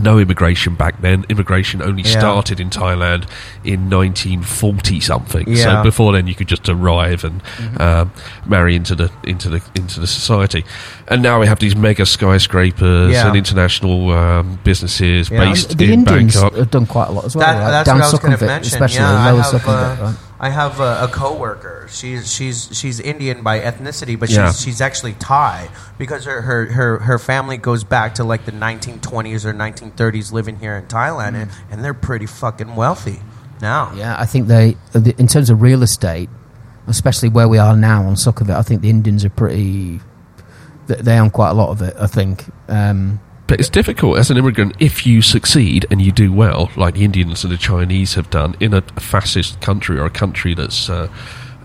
S3: no immigration back then. Immigration only
S4: Yeah.
S3: started in Thailand in 1940 something.
S4: Yeah.
S3: So before then, you could just arrive and um, marry into the into the into the society. And now we have these mega skyscrapers
S4: Yeah.
S3: and international um, businesses
S4: Yeah.
S3: based
S2: the
S3: in
S2: Indians
S3: Bangkok.
S2: have done quite a lot as well.
S4: That,
S2: right?
S4: that's
S2: Down
S4: what I was going to mention.
S2: especially
S4: yeah,
S2: lower
S4: I have,
S2: Sukhumvit,
S4: uh,
S2: right?
S4: I have a, a coworker. She's she's she's Indian by ethnicity, but she's
S3: Yeah.
S4: she's actually Thai because her, her her her family goes back to like the 1920s or 1930s, living here in Thailand, and, and they're pretty fucking wealthy now.
S2: Yeah, I think they, uh, in terms of real estate, especially where we are now on Sukhumvit, I think the Indians are pretty. They they own quite a lot of it. I think. Um,
S3: But it's difficult as an immigrant if you succeed and you do well, like the Indians and the Chinese have done, in a fascist country or a country that's uh,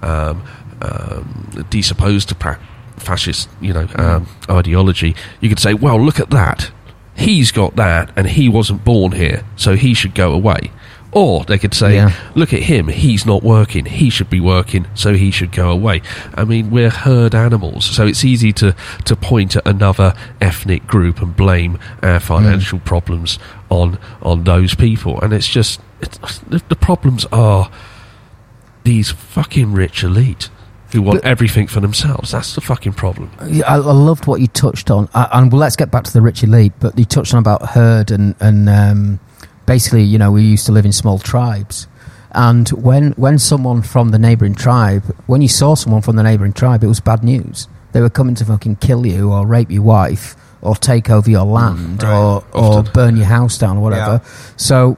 S3: um, um, desupposed to fascist, you know, um, ideology. You could say, "Well, look at that. He's got that, and he wasn't born here, so he should go away." Or they could say,
S2: Yeah.
S3: look at him, he's not working, he should be working, so he should go away. I mean, we're herd animals, so it's easy to, to point at another ethnic group and blame our financial problems on on those people. And it's just, it's, the, the problems are these fucking rich elite who want
S2: But-
S3: everything for themselves. That's the fucking problem.
S2: I, I loved what you touched on, I, and well, let's get back to the rich elite. But you touched on about herd and and um, basically, you know, we used to live in small tribes, and when when someone from the neighbouring tribe, when you saw someone from the neighbouring tribe, it was bad news. They were coming to fucking kill you or rape your wife or take over your land mm,
S4: right.
S2: or or burn your house down or whatever. So,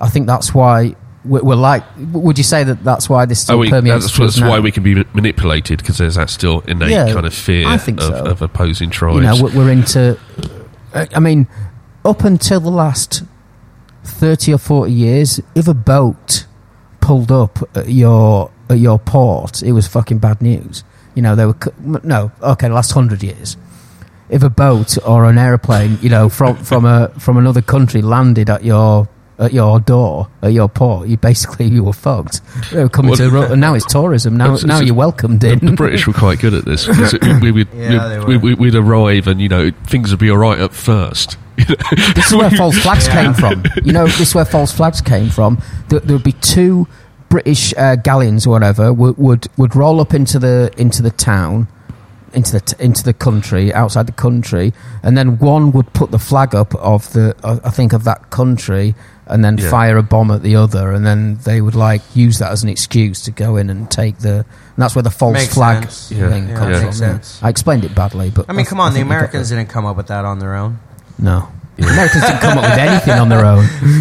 S2: I think that's why. We're we're like, would you say that that's why this still
S3: Oh, we,
S2: permeates?
S3: that's that's why we can be manipulated because there's that still innate
S2: Yeah,
S3: kind of fear of,
S2: so.
S3: of opposing tribes.
S2: you know we're, into i mean up until the last 30 or 40 years if a boat pulled up at your at your port it was fucking bad news. You know they were no okay the last 100 years. If a boat or an aeroplane you know from from a from another country landed at your at your door at your port you basically you were fucked. They were coming
S3: Well,
S2: to ru- and now it's tourism. Now
S3: It's-
S2: now
S3: it's-
S2: you're welcomed
S3: the,
S2: in.
S3: The British were quite good at this. it- we would, (laughs)
S4: Yeah,
S3: we, we, we'd arrive and you know things would be all right at first. (laughs)
S2: This is where false flags came from. You know, this is where false flags came from. There, there would be two British uh, galleons or whatever would, would would roll up into the into the town, into the t- into the country, outside the country, and then one would put the flag up of the uh, I think of that country, and then
S3: Yeah.
S2: fire a bomb at the other, and then they would like use that as an excuse to go in and take the. And that's where the false
S4: Makes
S2: flag
S4: sense.
S2: Thing
S3: Yeah,
S2: comes
S3: makes
S2: from. yeah.
S4: sense.
S2: I explained it badly, but
S4: I mean, come on, the
S2: think we got
S4: Americans didn't come up with that on their own.
S2: No. Americans didn't come up with anything on their own. (laughs)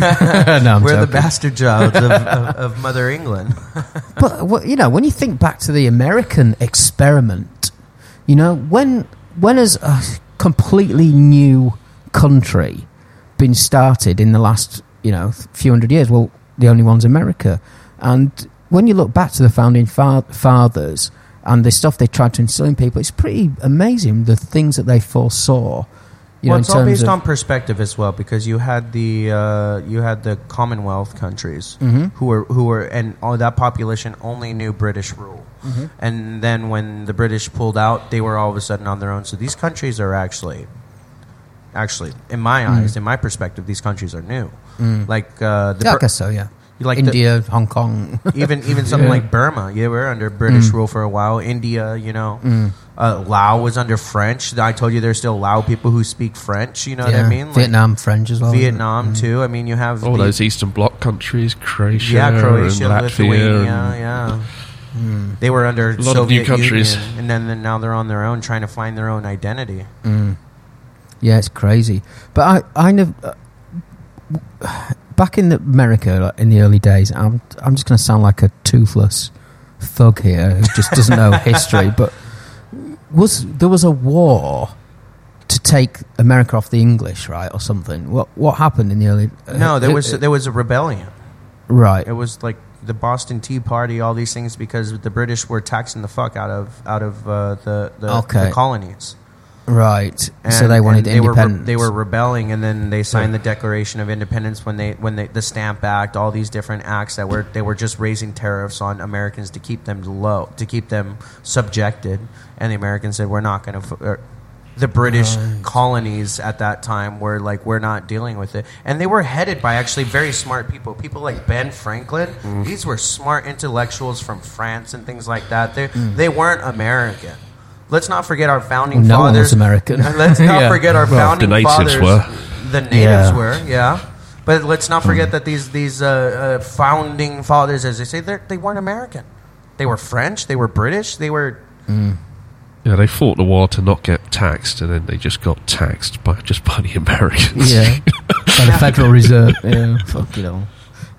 S2: no, I'm
S4: We're the
S2: joking.
S4: bastard jobs of, of, of Mother England. (laughs)
S2: But what- you know, when you think back to the American experiment, you know, when when has a completely new country been started in the last you know few hundred years? Well, the only one's America, and when you look back to the founding fa- fathers and the stuff they tried to instill in people, it's pretty amazing the things that they foresaw. You
S4: well,
S2: know,
S4: it's all based on perspective as well, because you had the uh, you had the Commonwealth countries who were who were and all that population only knew British rule, and then when the British pulled out, they were all of a sudden on their own. So these countries are actually, actually, in my eyes, in my perspective, these countries are new. Like uh, the
S2: yeah, I guess so. Yeah,
S4: like the-
S2: India, Hong Kong. (laughs)
S4: even even something like Burma, yeah, we are under British mm. rule for a while. India, you know, mm. uh, Lao was under French. I told you there's still Lao people who speak French. You know what I mean? Like
S2: Vietnam, French as well. isn't it?
S4: Vietnam mm. too. I mean, you have
S3: All
S4: the-
S3: those Eastern Bloc countries, Croatia,
S4: yeah, Croatia,
S3: and Latvia,
S4: Lithuania,
S3: and-
S4: yeah. They were under a
S3: lot of new
S4: Soviet
S3: countries.
S4: Union, and then, then now they're on their own, trying to find their own identity.
S2: Yeah, it's crazy. But I, I never. Uh, back in America, like, in the early days, I'm, I'm just going to sound like a toothless thug here who just doesn't know (laughs) history. But was there was a war to take America off the English, right, or something? What what happened in the early? uh,
S4: No, there was
S2: uh,
S4: there was a rebellion.
S2: right.
S4: It was like the Boston Tea Party, all these things because the British were taxing the fuck out of out of uh, the the,
S2: Okay.
S4: the colonies.
S2: Right. so they wanted
S4: and they were,
S2: independence.
S4: they were rebelling, and then they signed the Declaration of Independence when they when they, the Stamp Act, all these different acts that were they were just raising tariffs on Americans to keep them low, to keep them subjected, and the Americans said we're not going to. The British colonies at that time were like, we're not dealing with it, and they were headed by actually very smart people. People like Ben Franklin.
S2: Mm.
S4: These were smart intellectuals from France and things like that. They
S2: Mm.
S4: they weren't American. Let's not forget our founding
S2: No one
S4: fathers.
S2: was American. (laughs)
S4: Let's not
S2: Yeah.
S4: forget our
S3: Well,
S4: founding
S3: the natives
S4: fathers.
S3: were.
S4: The natives
S2: Yeah.
S4: were, yeah. But let's not forget that these these uh, uh, founding fathers, as they say, they're- weren't American. They were French. They were British. They were.
S3: Yeah, they fought the war to not get taxed, and then they just got taxed by just by the Americans.
S2: yeah. (laughs) By the Federal Reserve. Yeah. Fuck you know.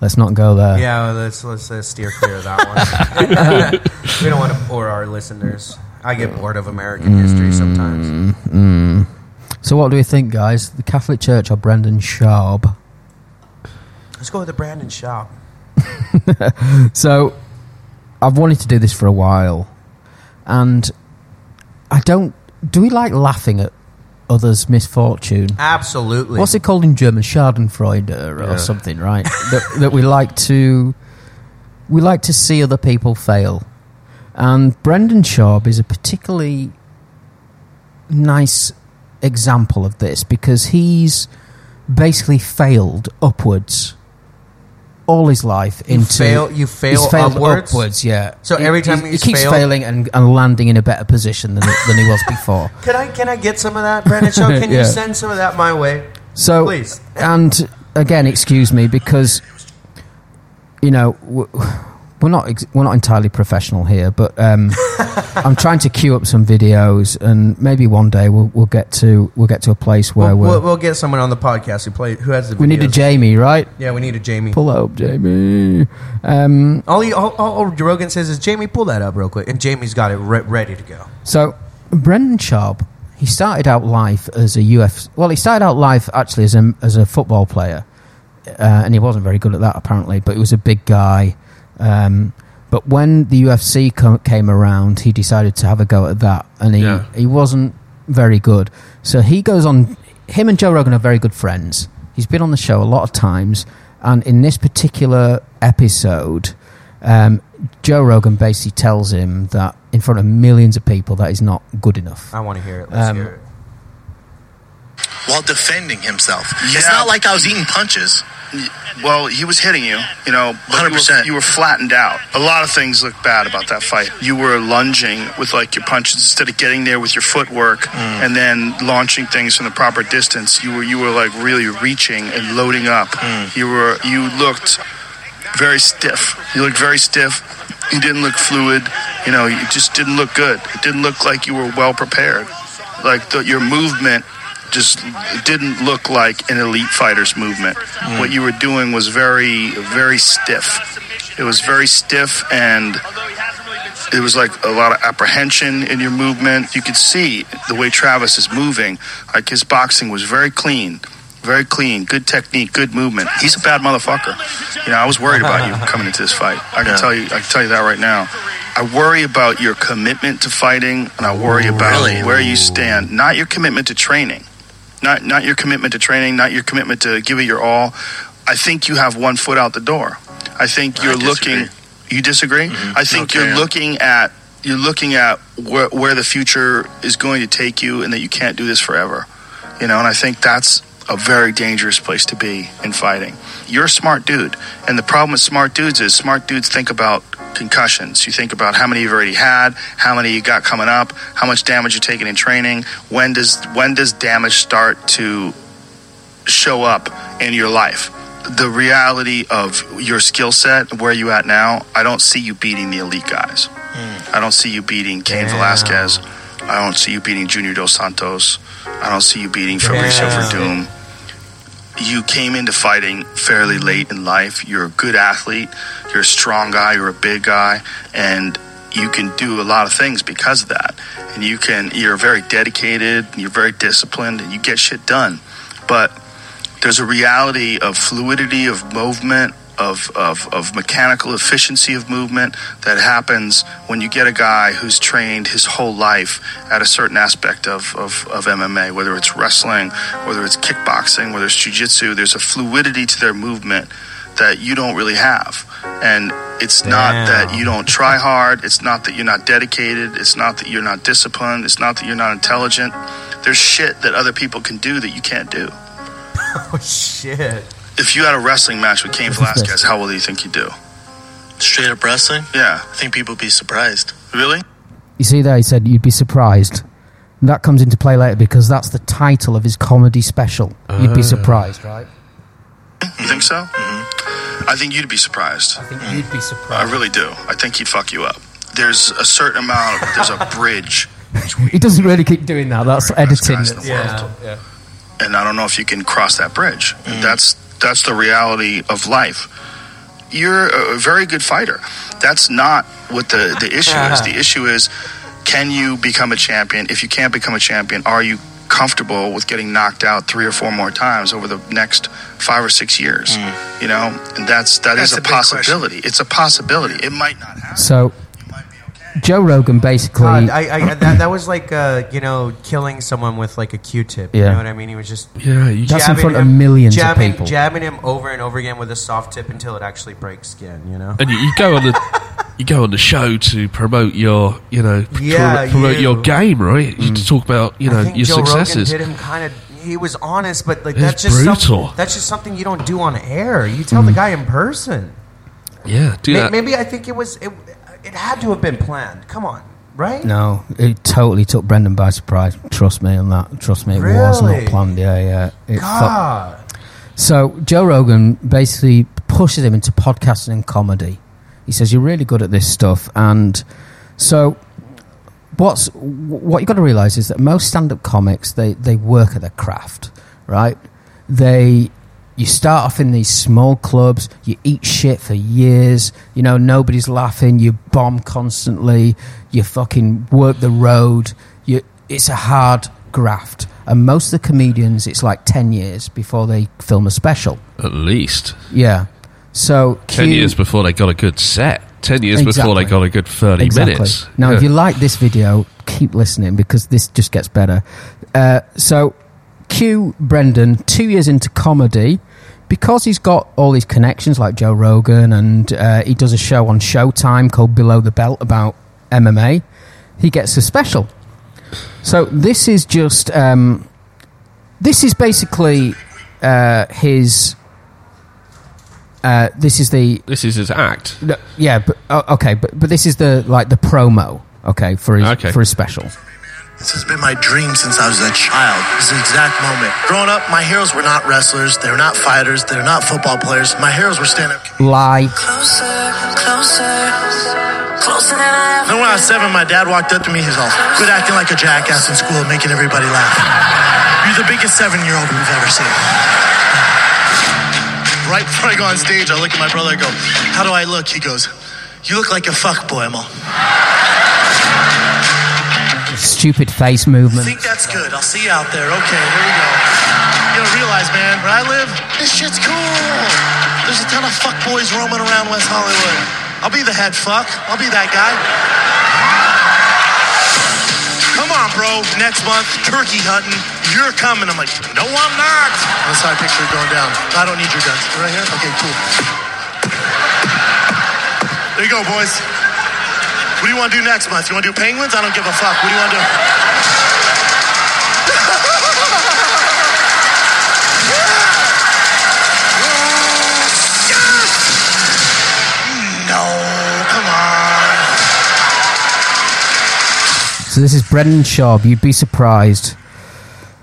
S2: Let's not go there.
S4: Yeah, well, let's let's uh, steer clear of that one. (laughs) we don't want to bore our listeners. I get bored of American history sometimes. Mm-hmm.
S2: So what do we think, guys? The Catholic Church or Brendan Schaub?
S4: Let's go with the Brendan Schaub. (laughs)
S2: So, I've wanted to do this for a while, and I don't. Do we like laughing at others' misfortune?
S4: Absolutely.
S2: What's it called in German? Schadenfreude or
S3: Yeah.
S2: something, right? (laughs) that, that we like to we like to see other people fail, and Brendan Schaub is a particularly nice example of this because he's basically failed upwards all his life
S4: You
S2: into
S4: fail- you fail
S2: failed
S4: upwards?
S2: upwards yeah
S4: So
S2: He-
S4: every time
S2: he, keeps
S4: failed-
S2: failing and, and landing in a better position than, than he was before (laughs)
S4: Can I can I get some of that, Brendan Schaub? Can (laughs)
S2: Yeah.
S4: you send some of that my way?
S2: So,
S4: Please.
S2: and again, excuse me because you know w- we're not ex- we're not entirely professional here, but um, (laughs) I'm trying to queue up some videos, and maybe one day we'll, we'll get to we'll get to a place where
S4: We'll, we'll, we'll get someone on the podcast who play who has the.
S2: we need a. Jamie, right?
S4: Yeah, we need a Jamie.
S2: Pull that up, Jamie. Um,
S4: All, he, all, all, all Rogan says is Jamie, pull that up real quick, and Jamie's got it re- ready to go.
S2: So, Brendan Schaub, he started out life as a UFC. Well, he started out life actually as a as a football player, uh, and he wasn't very good at that apparently. But he was a big guy. Um, but when the UFC co- came around, he decided to have a go at that, and he
S3: Yeah.
S2: he wasn't very good. So he goes on. Him and Joe Rogan are very good friends. He's been on the show a lot of times, and in this particular episode, um, Joe Rogan basically tells him that in front of millions of people that is not good enough.
S4: I want to hear it. Let's
S2: Um,
S4: hear it.
S9: while defending himself. It's not like I was eating punches.
S10: Well, he was hitting you, you know, but you were-
S9: 100%.
S10: You, were, flattened out. A lot of things look bad about that fight. You were lunging with like your punches instead of getting there with your footwork mm. and then launching things from the proper distance. You were you were like really reaching and loading up. Mm. You were you looked very stiff. You looked very stiff. You didn't look fluid. You know, you just didn't look good. It didn't look like you were well prepared. Like the, your movement just didn't look like an elite fighter's movement. Hmm. What you were doing was very, very stiff. It was very stiff and it was like a lot of apprehension in your movement. You could see the way Travis is moving. Like his boxing was very clean, very clean, good technique, good movement. He's a bad motherfucker. You know, I was worried about you (laughs) coming into this fight. I can
S9: Yeah.
S10: tell you, I can tell you that right now. I worry about your commitment to fighting, and I worry about
S9: Really?
S10: where you stand. Not your commitment to training, not not your commitment to training, not your commitment to give it your all. I think you have one foot out the door. I think you're
S9: disagree.
S10: looking. You disagree? Mm-hmm. I think
S9: Okay.
S10: you're looking at you're looking at where, where the future is going to take you, and that you can't do this forever. You know, and I think that's a very dangerous place to be in fighting. You're a smart dude, and the problem with smart dudes is smart dudes think about concussions. You think about how many you've already had, how many you got coming up, how much damage you're taking in training. When does when does damage start to show up in your life? The reality of your skill set, where you at now, I don't see you beating the elite guys. Hmm. I don't see you beating Cain Velasquez. I don't see you beating Junior Dos Santos. I don't see you beating Fabricio. Werdum. You came into fighting fairly late in life. You're a good athlete. You're a strong guy. You're a big guy, and you can do a lot of things because of that. And you can. You're very dedicated. You're very disciplined, and you get shit done. But there's a reality of fluidity of movement of, of, of mechanical efficiency of movement that happens when you get a guy who's trained his whole life at a certain aspect of, of, of MMA, whether it's wrestling, whether it's kickboxing, whether it's jujitsu. There's a fluidity to their movement that you don't really have. And it's not that you don't try hard. It's not that you're not dedicated. It's not that you're not disciplined. It's not that you're not intelligent. There's shit that other people can do that you can't do. (laughs)
S4: Oh shit!
S10: If you had a wrestling match with Cain Velasquez, how well do you think you'd do?
S9: Straight up wrestling?
S10: Yeah.
S9: I think people would be surprised.
S10: Really?
S2: You see there, he said you'd be surprised. That comes into play later because that's the title of his comedy special. You'd be surprised, right?
S10: You think so? Mm-hmm. I think you'd be surprised.
S2: I think you'd be surprised.
S10: I really do. I think he'd fuck you up. There's a certain amount, there's a bridge,
S2: He doesn't really keep doing that. That's editing.
S10: guys in the
S2: Yeah.
S10: and I don't know if you can cross that bridge.
S2: Mm-hmm.
S10: That's that's the reality of life. You're a very good fighter. That's not what the, the issue is. The (laughs) issue is can you become a champion? If you can't become a champion, are you comfortable with getting knocked out three or four more times over the next five or six years? You know, and that's that is
S6: That's
S10: a
S6: the
S10: possibility. It's a possibility. It might not happen.
S2: So, Joe Rogan basically.
S4: God, I, I, that, that was like uh, you know killing someone with like a Q-tip. You
S2: Yeah.
S4: know what I mean? He was just
S3: Yeah, you
S2: That's in
S4: jabbing
S2: front of
S4: him-
S2: millions of
S4: jabbing,
S2: people.
S4: jabbing him over and over again with a soft tip until it actually breaks skin. You know?
S3: and you, you go on the you go on the show to promote your you know pr-
S4: Yeah,
S3: promote
S4: you.
S3: your game, right? You talk about you know
S4: I think
S3: your
S4: Joe
S3: successes.
S4: Rogan hit him kind of. He was honest, but like
S3: It's
S4: that's just
S3: brutal.
S4: That's just something you don't do on air. You tell the guy in person.
S3: yeah, do
S4: May-
S3: that.
S4: Maybe I think it was. It, it had to have been planned. Come on, right?
S2: No, it totally took Brendan by surprise. Trust me on that. Trust me, it was not planned. Yeah, yeah. It
S4: God.
S2: so Joe Rogan basically pushes him into podcasting and comedy. He says you're really good at this stuff, and so what's what you've got to realize is that most stand-up comics they they work at their craft, right? They you start off in these small clubs, you eat shit for years, you know, nobody's laughing, you bomb constantly, you fucking work the road, you it's a hard graft. And most of the comedians it's like 10 years before they film a special.
S3: At least
S2: Yeah. So
S3: ten years before they got a good set. Ten years before they got a good thirty
S2: Exactly.
S3: minutes.
S2: Now,
S3: Yeah.
S2: if you like this video, keep listening because this just gets better. Uh, so, Q Brendan, two years into comedy, because he's got all these connections like Joe Rogan and uh, he does a show on Showtime called Below the Belt about MMA, he gets a special. So, this is just. Um, this is basically uh, his. Uh, this is the
S3: this is his act.
S2: no, yeah, but okay, but but this is the like the promo, okay, for his
S3: Okay.
S2: for his special.
S9: This has been my dream since I was a child. This is the exact moment. Growing up, my heroes were not wrestlers. They were not fighters. They were not football players. My heroes were stand-up.
S2: Lie.
S11: Closer, closer, closer than I
S9: Then when I was seven, my dad walked up to me. He's all, "Quit acting like a jackass in school, making everybody laugh. You're the biggest seven-year-old we've ever seen." Right before I go on stage, I look at my brother. I go, "How do I look?" He goes, "You look like a fuck boy." I'm all,
S2: Stupid face movement.
S9: I think that's good. I'll see you out there. Okay, here we go. You gotta realize, man, where I live, this shit's cool. There's a ton of fuck boys roaming around West Hollywood. I'll be the head fuck. I'll be that guy. Come on, bro. Next month, turkey hunting. You're coming. I'm like, no, I'm not. That's how I picture it going down. I don't need your guns. Right here? Okay, cool. There you go, boys. What do you want to do next month? You want to do penguins? I don't give a fuck. What do you want to do? (laughs) No, come on.
S2: So this is Brendan Schaub. You'd be surprised.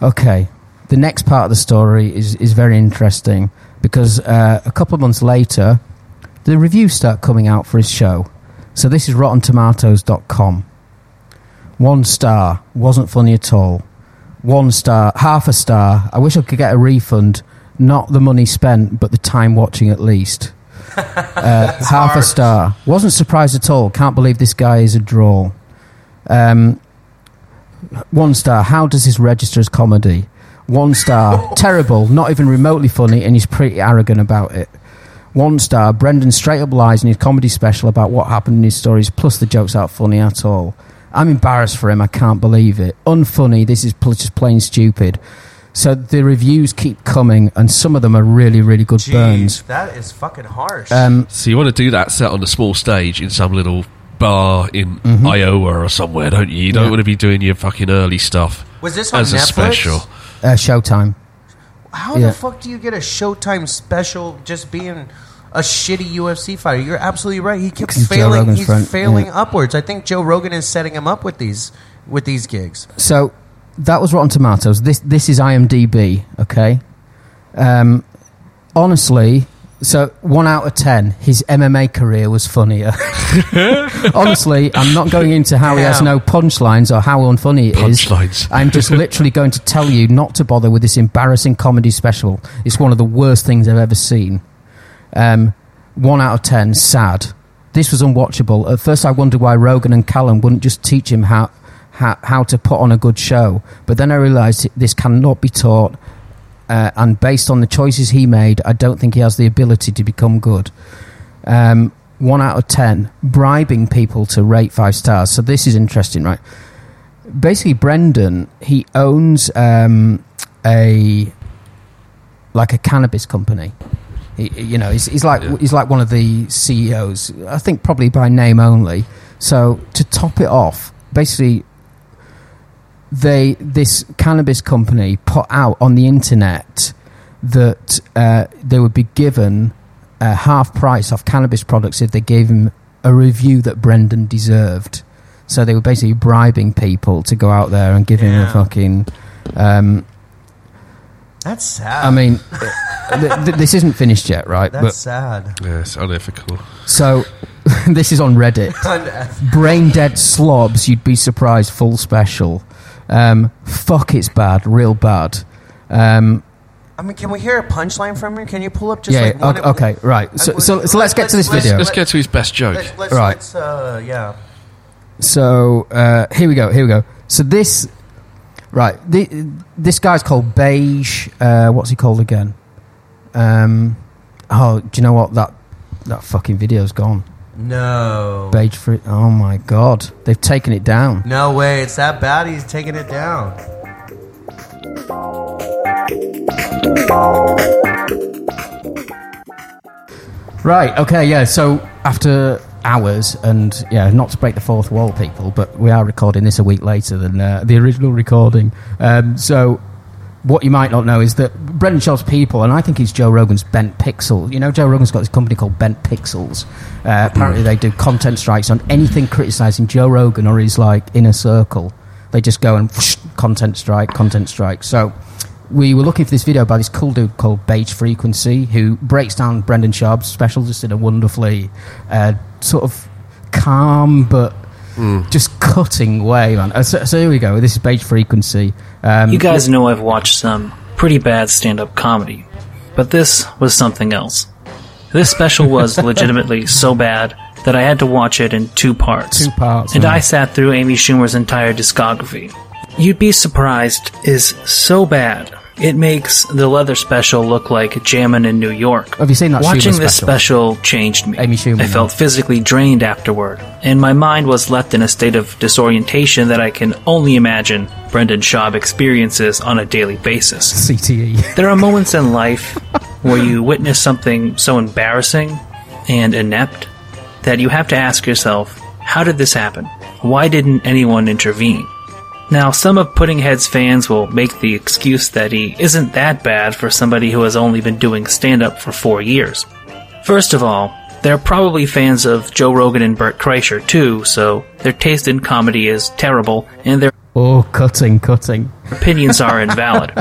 S2: Okay, the next part of the story is is very interesting because uh, a couple of months later, the reviews start coming out for his show. So this is RottenTomatoes.com. One star wasn't funny at all. One star, half a star. I wish I could get a refund. Not the money spent, but the time watching at least. (laughs) Uh, half a star. Wasn't surprised at all. Can't believe this guy is a draw. Um, one star. How does this register as comedy? One star. (laughs) Terrible. Not even remotely funny, and he's pretty arrogant about it. One star, Brendan straight up lies in his comedy special about what happened in his stories, plus the jokes aren't funny at all. I'm embarrassed for him. I can't believe it. Unfunny. This is pl- just plain stupid. So the reviews keep coming, and some of them are really, really good burns.
S4: That is fucking harsh.
S2: Um,
S3: So you want to do that set on a small stage in some little bar in
S2: Mhm.
S3: Iowa or somewhere, don't you? You don't
S2: Yeah.
S3: want to be doing your fucking early stuff
S4: Was this on
S3: as a special.
S2: uh, Showtime.
S4: How
S2: Yeah.
S4: the fuck do you get a Showtime special just being a shitty UFC fighter? You're absolutely right. He keeps failing. He's
S2: friend,
S4: failing
S2: yeah.
S4: upwards. I think Joe Rogan is setting him up with these with these gigs.
S2: So that was Rotten Tomatoes. This this is IMDb. Okay. Um, honestly, so one out of ten, his MMA career was funnier. (laughs) honestly, I'm not going into how he has no punchlines or how unfunny it is.
S3: Punchlines.
S2: I'm just literally going to tell you not to bother with this embarrassing comedy special. It's one of the worst things I've ever seen. Um, one out of ten, sad. This was unwatchable. At first, I wondered why Rogan and Callen wouldn't just teach him how, how, how to put on a good show. But then I realised this cannot be taught. Uh, and based on the choices he made, I don't think he has the ability to become good. Um, one out of ten, bribing people to rate five stars. So this is interesting, right? Basically, Brendan he owns um, a like a cannabis company. He, you know, he's, he's like he's like one of the CEOs. I think probably by name only. So to top it off, basically, they this cannabis company put out on the internet that uh, they would be given a half price off cannabis products if they gave him a review that Brendan deserved. So they were basically bribing people to go out there and give him a fucking. Um,
S4: That's sad.
S2: I mean, th- th- this isn't finished yet, right?
S4: That's sad.
S3: Yeah, it's unethical.
S2: So (laughs) this is (laughs) on Reddit. Brain dead slobs. You'd be surprised. Full special. Um, fuck, it's bad. Real bad. Um,
S4: I mean, can we hear a punchline from him? Can you pull up just
S2: yeah.
S4: like one
S2: okay,
S4: of-
S2: okay, Right. So, so, so let's get to this
S4: let's-
S2: video.
S3: Let's get to his best joke.
S4: Let's, let's,
S2: Right.
S4: let's, uh, yeah.
S2: So uh, here we go. Here we go. So this, right? The, this guy's called Beige. Uh, what's he called again? Um, oh, do you know what that that fucking video's gone?
S4: No.
S2: Beige fruit. Oh my god, they've taken it down.
S4: No way. It's that bad. He's taking it down.
S2: Right. Okay. Yeah. So after hours, and yeah, not to break the fourth wall, people, but we are recording this a week later than uh, the original recording. Um, so what you might not know is that Brendan Schaub's people, and I think he's Joe Rogan's Bent Pixel. You know, Joe Rogan's got this company called Bent Pixels. Uh, apparently, they do content strikes on anything criticizing Joe Rogan or his like inner circle. They just go and whoosh, content strike, content strike. So we were looking for this video by this cool dude called Beige Frequency, who breaks down Brendan Schaub's special just in a wonderfully uh, sort of calm but just cutting way, man. Uh, so, so here we go. This is Beige Frequency. Um,
S12: You guys know I've watched some pretty bad stand up comedy, but this was something else. This special was (laughs) legitimately so bad that I had to watch it in two parts.
S2: Two parts,
S12: And
S2: yeah.
S12: I sat through Amy Schumer's entire discography. You'd be surprised is so bad. It makes the leather special look like jammin' in New York.
S2: Oh, have you seen that
S12: Watching this
S2: special?
S12: special changed me.
S2: Schumer,
S12: I felt physically drained afterward, and my mind was left in a state of disorientation that I can only imagine Brendan Schaub experiences on a daily basis.
S2: CTE.
S12: There are moments in life where you witness something so embarrassing and inept that you have to ask yourself, how did this happen? Why didn't anyone intervene? Now, some of Pudding Head's fans will make the excuse that he isn't that bad for somebody who has only been doing stand up for four years. First of all, they're probably fans of Joe Rogan and Bert Kreischer too, so their taste in comedy is terrible and their
S2: Oh, cutting, cutting.
S12: opinions are (laughs) invalid.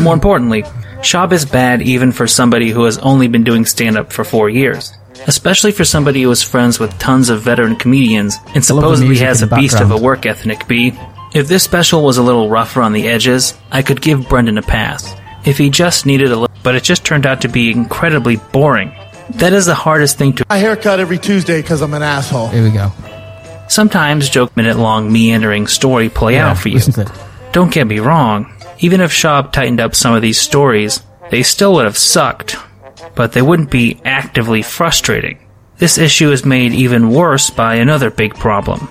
S12: More importantly, Schaub is bad even for somebody who has only been doing stand up for four years. Especially for somebody who is friends with tons of veteran comedians and supposedly has a beast of a work ethic, B. If this special was a little rougher on the edges, I could give Brendan a pass. If he just needed a little, but it just turned out to be incredibly boring. That is the hardest thing to.
S13: I haircut every Tuesday because I'm an asshole.
S2: Here we go.
S12: Sometimes joke minute long meandering story play
S2: Yeah,
S12: out for you.
S2: listen to.
S12: Don't get me wrong, even if Schaub tightened up some of these stories, they still would have sucked. but they wouldn't be actively frustrating. This issue is made even worse by another big problem.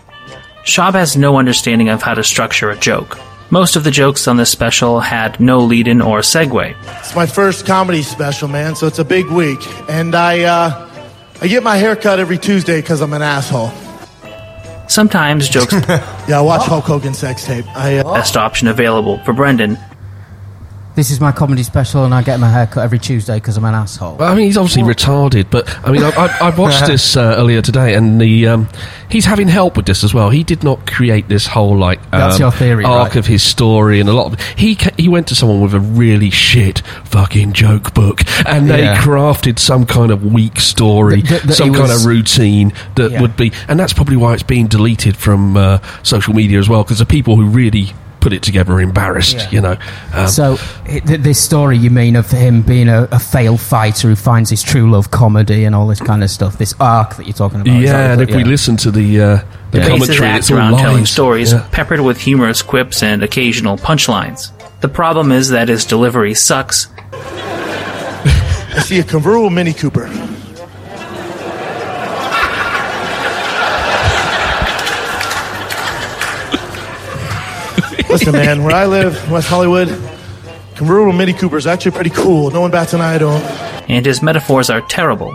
S12: Schaub has no understanding of how to structure a joke. Most of the jokes on this special had no lead in or segue.
S13: It's my first comedy special, man, so it's a big week. And I, uh, I get my hair cut every Tuesday because I'm an asshole.
S12: Sometimes jokes (laughs)
S13: Yeah, I watch Hulk Hogan sex tape. I, uh,
S12: best option available for Brendan.
S2: This is my comedy special, and I get my hair cut every Tuesday because I'm an asshole.
S3: Well, I mean, he's obviously retarded, but I mean, I, I, I watched (laughs) this uh, earlier today, and the um, he's having help with this as well. He did not create this whole like um,
S2: That's your theory,
S3: arc
S2: right?
S3: of his story, and a lot of he ca- he went to someone with a really shit fucking joke book, and they
S2: Yeah.
S3: crafted some kind of weak story,
S2: that- that
S3: some kind
S2: was-
S3: of routine that
S2: Yeah.
S3: would be, and that's probably why it's being deleted from uh, social media as well, because the people who really put it together embarrassed,
S2: Yeah.
S3: you know. Um,
S2: so, th- this story you mean of him being a, a failed fighter who finds his true love comedy and all this kind of stuff, this arc that you're talking about.
S3: yeah, and if we listen to the uh, the
S12: He bases
S3: commentary, it's all
S12: around telling stories
S3: Yeah.
S12: peppered with humorous quips and occasional punchlines. The problem is that his delivery sucks, (laughs)
S13: I see a convertible Mini Cooper. Listen, man, where I live, West Hollywood, convertible Mini Cooper is actually pretty cool. No one bats an eye to them.
S12: and his metaphors are terrible.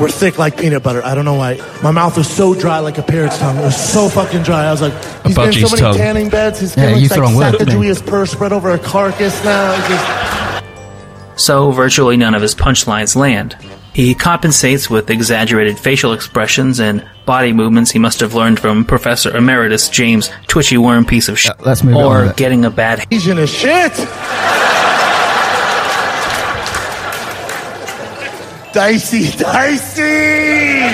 S13: We're thick like peanut butter. I don't know why. My mouth was so dry like a parrot's tongue. It was so fucking dry. I was like, he's been in so many
S3: tongue.
S13: tanning beds. His
S2: Yeah,
S13: skin
S2: you
S13: looks
S2: throw
S13: like
S2: on you?
S13: Sacagawea's purr spread over a carcass now. Just,
S12: So virtually none of his punchlines land. He compensates with exaggerated facial expressions and body movements he must have learned from Professor Emeritus James Twitchy Worm piece of shit,
S2: let's move on
S12: or getting a bad
S13: Asian as shit. Dicey, dicey.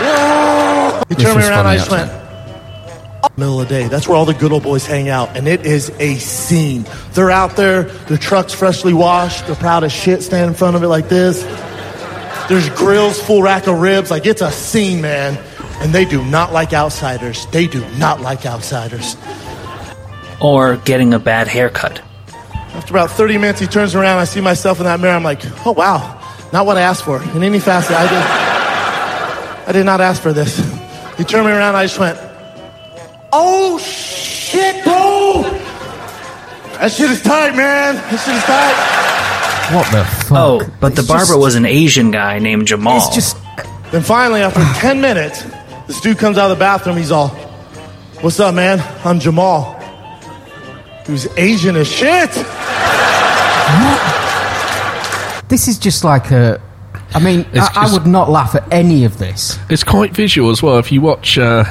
S13: Whoa. He turned me around. I
S2: funny,
S13: just went. Middle of the day. That's where all the good old boys hang out, and it is a scene. They're out there. Their truck's freshly washed. They're proud as shit. Stand in front of it like this. There's grills, full rack of ribs. Like it's a scene, man. And they do not like outsiders. They do not like outsiders.
S12: or getting a bad haircut.
S13: After about 30 minutes, he turns around. I see myself in that mirror. I'm like, oh, wow. Not what I asked for. In any facet, I did, I did not ask for this. He turned me around. I just went, oh, shit, bro. That shit is tight, man. That shit is tight.
S2: What the fuck?
S12: Oh, but the
S2: It's
S12: barber
S2: just-
S12: was an Asian guy named Jamal.
S2: It's just.
S13: Then finally, after (sighs) 10 minutes, this dude comes out of the bathroom. He's all, what's up, man? I'm Jamal. He was Asian as shit.
S2: This is just like a. I mean, I, I would not laugh at any of this.
S3: It's quite visual as well. If you watch uh,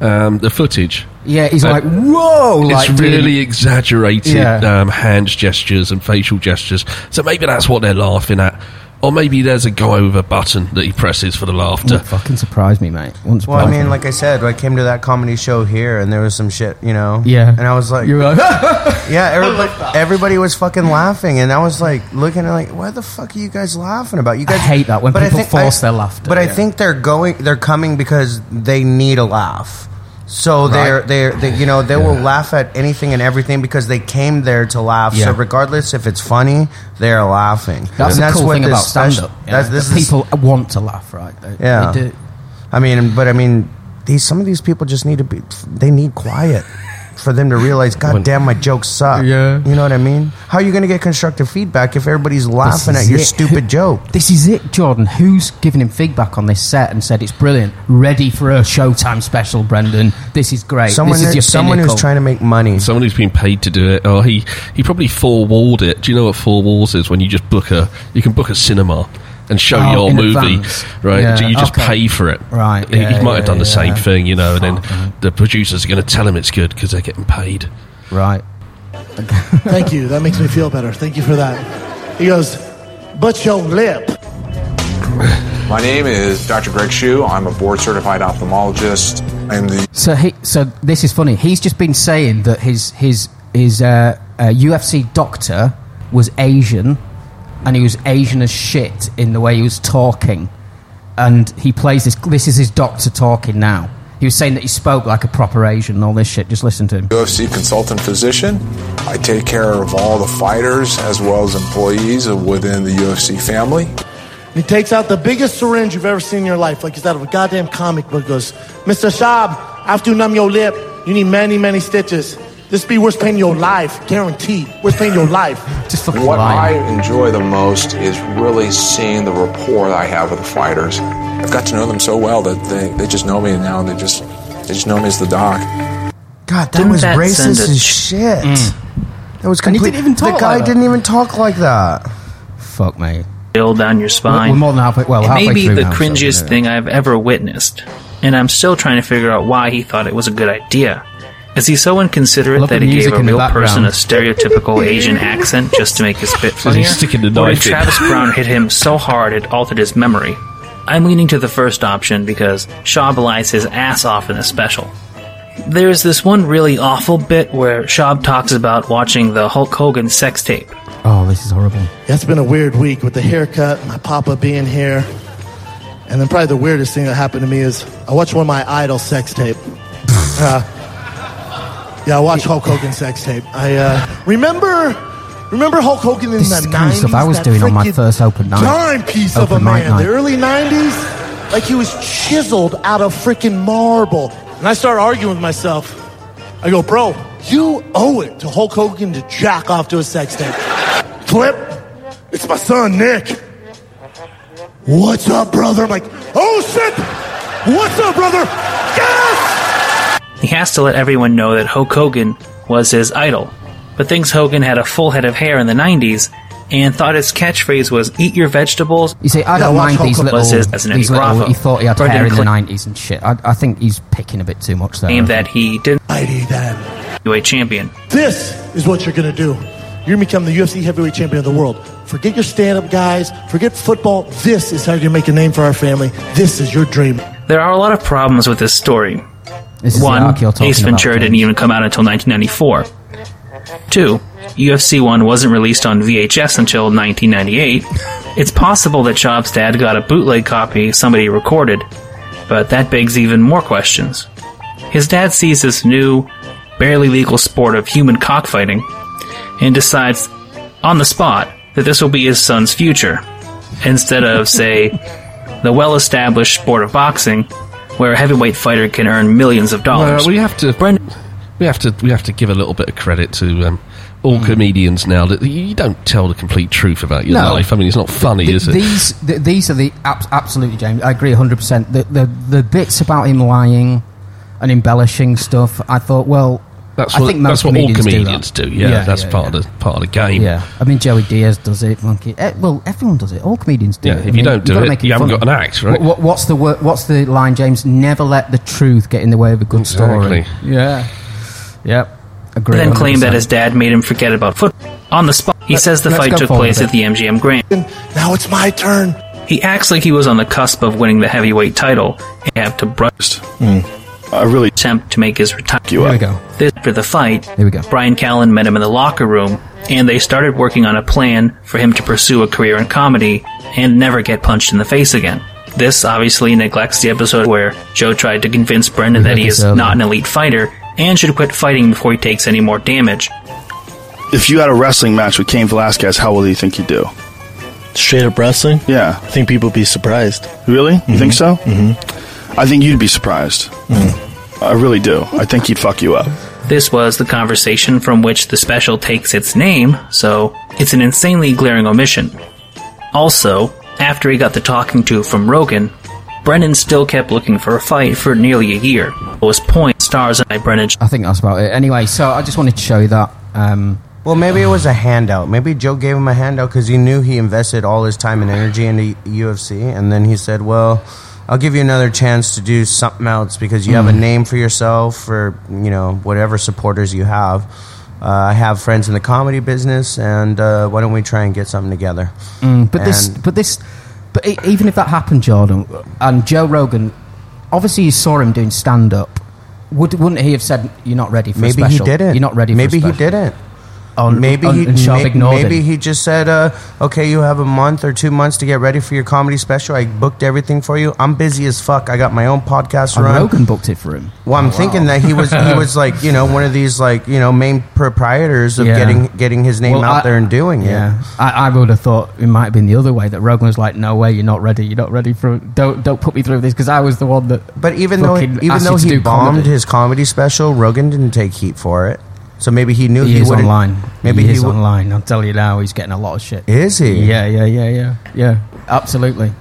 S3: um, the footage,
S2: Yeah, he's
S3: Uh,
S2: like, whoa!
S3: it's
S2: like, doing-
S3: really exaggerated
S2: Yeah.
S3: um, hand gestures and facial gestures. So maybe that's what they're laughing at. Or maybe there's a go over button that he presses for the laughter.
S2: Wouldn't fucking surprise me, mate. Wouldn't
S4: Well, I mean,
S2: me.
S4: like I said, I came to that comedy show here, and there was some shit, you know.
S2: Yeah.
S4: And I was like,
S2: You were like, (laughs)
S4: yeah, everybody, everybody was fucking laughing, and I was like looking at like, what the fuck are you guys laughing about? You
S2: I
S4: guys
S2: hate that when
S4: But I
S2: people
S4: think-
S2: force
S4: I-
S2: their laughter.
S4: But I think they're going, they're coming because they need a laugh. So they're,
S2: Right.
S4: they're, they, you know, they will laugh at anything and everything because they came there to laugh. So regardless if it's funny, they're laughing.
S2: That's
S4: And
S2: the cool
S4: what
S2: thing
S4: this
S2: about stand up.
S4: That's, this
S2: that
S4: is
S2: people want to laugh, right? They,
S4: Yeah.
S2: They do.
S4: I mean, but I mean, these some of these people just need to be. They need quiet for them to realize. God damn, my jokes suck.
S2: Yeah.
S4: you know what I mean. How are you going to get constructive feedback if everybody's laughing at
S2: is
S4: your
S2: it.
S4: stupid joke?
S2: This is it, Jordan. Who's giving him feedback on this set and said it's brilliant, ready for a Showtime special, Brendan? This is great.
S4: Someone,
S2: this is your
S4: someone who's trying to make money.
S3: Someone who's been paid to do it, or he, he probably four walled it. Do you know what four walls is? When you just book a, you can book a cinema and show
S2: Oh,
S3: your movie,
S2: advance.
S3: right?
S2: Yeah,
S3: So you just
S2: okay.
S3: pay for it,
S2: Right,
S3: He,
S2: yeah,
S3: he might have done the same thing, you know, and then
S2: Fuck,
S3: the producers are going to tell him it's good because they're getting paid.
S2: Right. (laughs)
S13: Thank you. That makes me feel better. Thank you for that. He goes, but your lip.
S14: My name is Dr. Greg Shue. I'm a board certified ophthalmologist. I'm the
S2: So he, so this is funny. He's just been saying that his his his uh, uh, UFC doctor was Asian, and he was Asian as shit in the way he was talking, and he plays this. This is his doctor talking now. He was saying that he spoke like a proper Asian and all this shit. Just listen to him.
S14: UFC consultant physician. I take care of all the fighters as well as employees within the UFC family.
S13: He takes out the biggest syringe you've ever seen in your life, like he's out of a goddamn comic book. Goes, Mr. Schaub, after have to numb your lip. You need many, many stitches. This be worst pain in your life, guaranteed. Worst pain in your life.
S2: Just
S14: What I enjoy the most is really seeing the rapport I have with the fighters. I've got to know them so well that they, they just know me now and they just they just know me as the doc.
S4: God, that
S12: Didn't
S4: was
S12: that
S4: racist
S12: send a-
S4: as shit. Mm. That was
S2: And he didn't even talk
S4: The guy
S2: like
S4: didn't even talk like that.
S2: Fuck me.
S12: Chill down your spine.
S2: We're more than halfway. Well,
S12: it
S2: halfway
S12: may be the
S2: now, so,
S12: cringiest
S2: yeah.
S12: thing I've ever witnessed, and I'm still trying to figure out why he thought it was a good idea. Is he so inconsiderate that he gave a
S2: in
S12: real person a stereotypical Asian accent just to make his bit (laughs)
S3: he's
S12: funnier?
S3: sticking the
S12: or did. Travis (laughs) Browne hit him so hard it altered his memory? I'm leaning to the first option because Shaw belies his ass off in the special. There's this one really awful bit where Schaub talks about watching the Hulk Hogan sex tape.
S2: Oh, this is horrible.
S13: Yeah, it's been a weird week with the haircut, my papa being here. And then probably the weirdest thing that happened to me is I watched one of my idol sex tape. (laughs) Uh, yeah, I watched Hulk Hogan sex tape. I uh, remember remember Hulk Hogan in
S2: This
S13: the
S2: is the kind of
S13: 90s?
S2: stuff I was doing on my first open night.
S13: Timepiece of a
S2: Open mic
S13: man.
S2: night.
S13: The early 90s, like he was chiseled out of freaking marble. And I started arguing with myself. I go, bro, you owe it to Hulk Hogan to jack off to a sex tape. Flip, it's my son, Nick. What's up, brother? I'm like, oh shit! What's up, brother? Yes!
S12: He has to let everyone know that Hulk Hogan was his idol. But thinks Hogan had a full head of hair in the 90s and thought his catchphrase was "Eat your vegetables."
S2: You see, I don't
S12: watch
S2: mind these little.
S12: was his as an
S2: these
S12: Eddie
S2: little
S12: Bravo.
S2: he thought he had
S12: Brendan
S2: hair in the nineties and shit. I, I think he's picking a bit too much there.
S12: Claimed that he didn't
S13: Mighty then.
S12: heavyweight champion.
S13: This is what you're gonna do. You're gonna become the UFC heavyweight champion of the world. Forget your stand-up guys. Forget football. This is how you're make a name for our family. This is your dream.
S12: There are a lot of problems with this story.
S2: This
S12: One, Ace Ventura didn't even come out until 1994. Two, UFC 1 wasn't released on VHS until 1998. It's possible that Schaub's dad got a bootleg copy somebody recorded, but that begs even more questions. His dad sees this new, barely legal sport of human cockfighting and decides on the spot that this will be his son's future, instead of, say, the well established sport of boxing, where a heavyweight fighter can earn millions of dollars.
S3: Well, we have to. We have to. We have to give a little bit of credit to um, all comedians now that you don't tell the complete truth about your
S2: No.
S3: life. I mean, it's not funny,
S2: Th-
S3: is it?
S2: These th- these are the abs- absolutely James. I agree hundred percent. The the the bits about him lying and embellishing stuff. I thought, well,
S3: That's
S2: I
S3: what,
S2: think most
S3: that's what all
S2: comedians
S3: comedians
S2: do.
S3: do.
S2: that.
S3: yeah, that's part of the part of the game.
S2: Yeah, I mean Joey Diaz does it. Monkey. Eh, well, everyone does it. All comedians do
S3: Yeah,
S2: it.
S3: if
S2: I
S3: you
S2: mean,
S3: don't
S2: you've
S3: do
S2: gotta
S3: it, you haven't
S2: funny.
S3: got an act, right?
S2: What, what's the wor- what's the line, James? Never let the truth get in the way of a good story. Yeah. Yep. Agree.
S12: then claimed that his dad made him forget about football. On the spot, he
S2: Let's-
S12: says the fight took place at the MGM Grand.
S13: Now it's my turn.
S12: He acts like he was on the cusp of winning the heavyweight title and have to brush.
S10: I really
S12: attempt to make his retirement.
S2: Here we go.
S12: This, after the fight,
S2: Here we go.
S12: Brian Callen met him in the locker room, and they started working on a plan for him to pursue a career in comedy and never get punched in the face again. This obviously neglects the episode where Joe tried to convince Brendan that he is
S2: earlier.
S12: not an elite fighter and should quit fighting before he takes any more damage.
S10: If you had a wrestling match with Cain Velasquez, how well do you think you'd do?
S15: Straight up wrestling?
S10: Yeah.
S15: I think people would be surprised.
S10: Really? You think so? Mm-hmm. I think you'd be surprised. I really do. I think he'd fuck you up.
S12: This was the conversation from which the special takes its name, so it's an insanely glaring omission. Also, after he got the talking to from Rogan, Brendan still kept looking for a fight for nearly a year. It was point stars by Brennan.
S2: I think that's about it. Anyway, so I just wanted to show you that. Um,
S4: Well, maybe it was a handout. Maybe Joe gave him a handout because he knew he invested all his time and energy into UFC, and then he said, "Well, I'll give you another chance to do something else because you have a
S2: Mm.
S4: name for yourself, for you know whatever supporters you have. Uh, I have friends in the comedy business, and uh, why don't we try and get something together?"
S2: Mm, but this, but this, but even if that happened, Jordan and Joe Rogan, obviously you saw him doing stand up. Would wouldn't he have said, "You're not ready for a
S4: maybe he didn't.
S2: You're not ready.
S4: Maybe he didn't.
S2: On
S4: maybe
S2: on,
S4: he may- maybe he just said, uh, "Okay, you have a month or two months to get ready for your comedy special. I booked everything for you. I'm busy as fuck. I got my own podcast
S2: And
S4: run.
S2: Rogan booked it for him.
S4: Well, I'm
S2: Oh,
S4: thinking
S2: wow.
S4: that he was he was like you know one of these like you know main proprietors of
S2: Yeah.
S4: getting getting his name
S2: Well,
S4: out
S2: I-
S4: there and doing
S2: Yeah,
S4: it.
S2: I, I would have thought it might have been the other way that Rogan was like, "No way, you're not ready. You're not ready for don't don't put me through this because I was the one that."
S4: But even though even though he bombed
S2: comedy.
S4: his comedy special, Rogan didn't take heat for it. So maybe he knew
S2: he,
S4: he,
S2: is
S4: wouldn't.
S2: online.
S4: Maybe
S2: he,
S4: he
S2: is
S4: would-
S2: online. I'll tell you now, he's getting a lot of shit.
S4: Is he?
S2: Yeah, yeah, yeah, yeah, yeah. Absolutely.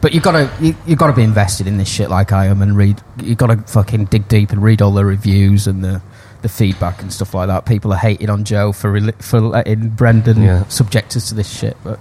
S2: But you've gotta you, you gotta be invested in this shit like I am and read. You've gotta fucking dig deep and read all the reviews and the the feedback and stuff like that. People are hating on Joe for reli- for letting Brendan
S3: Yeah.
S2: subject us to this shit. But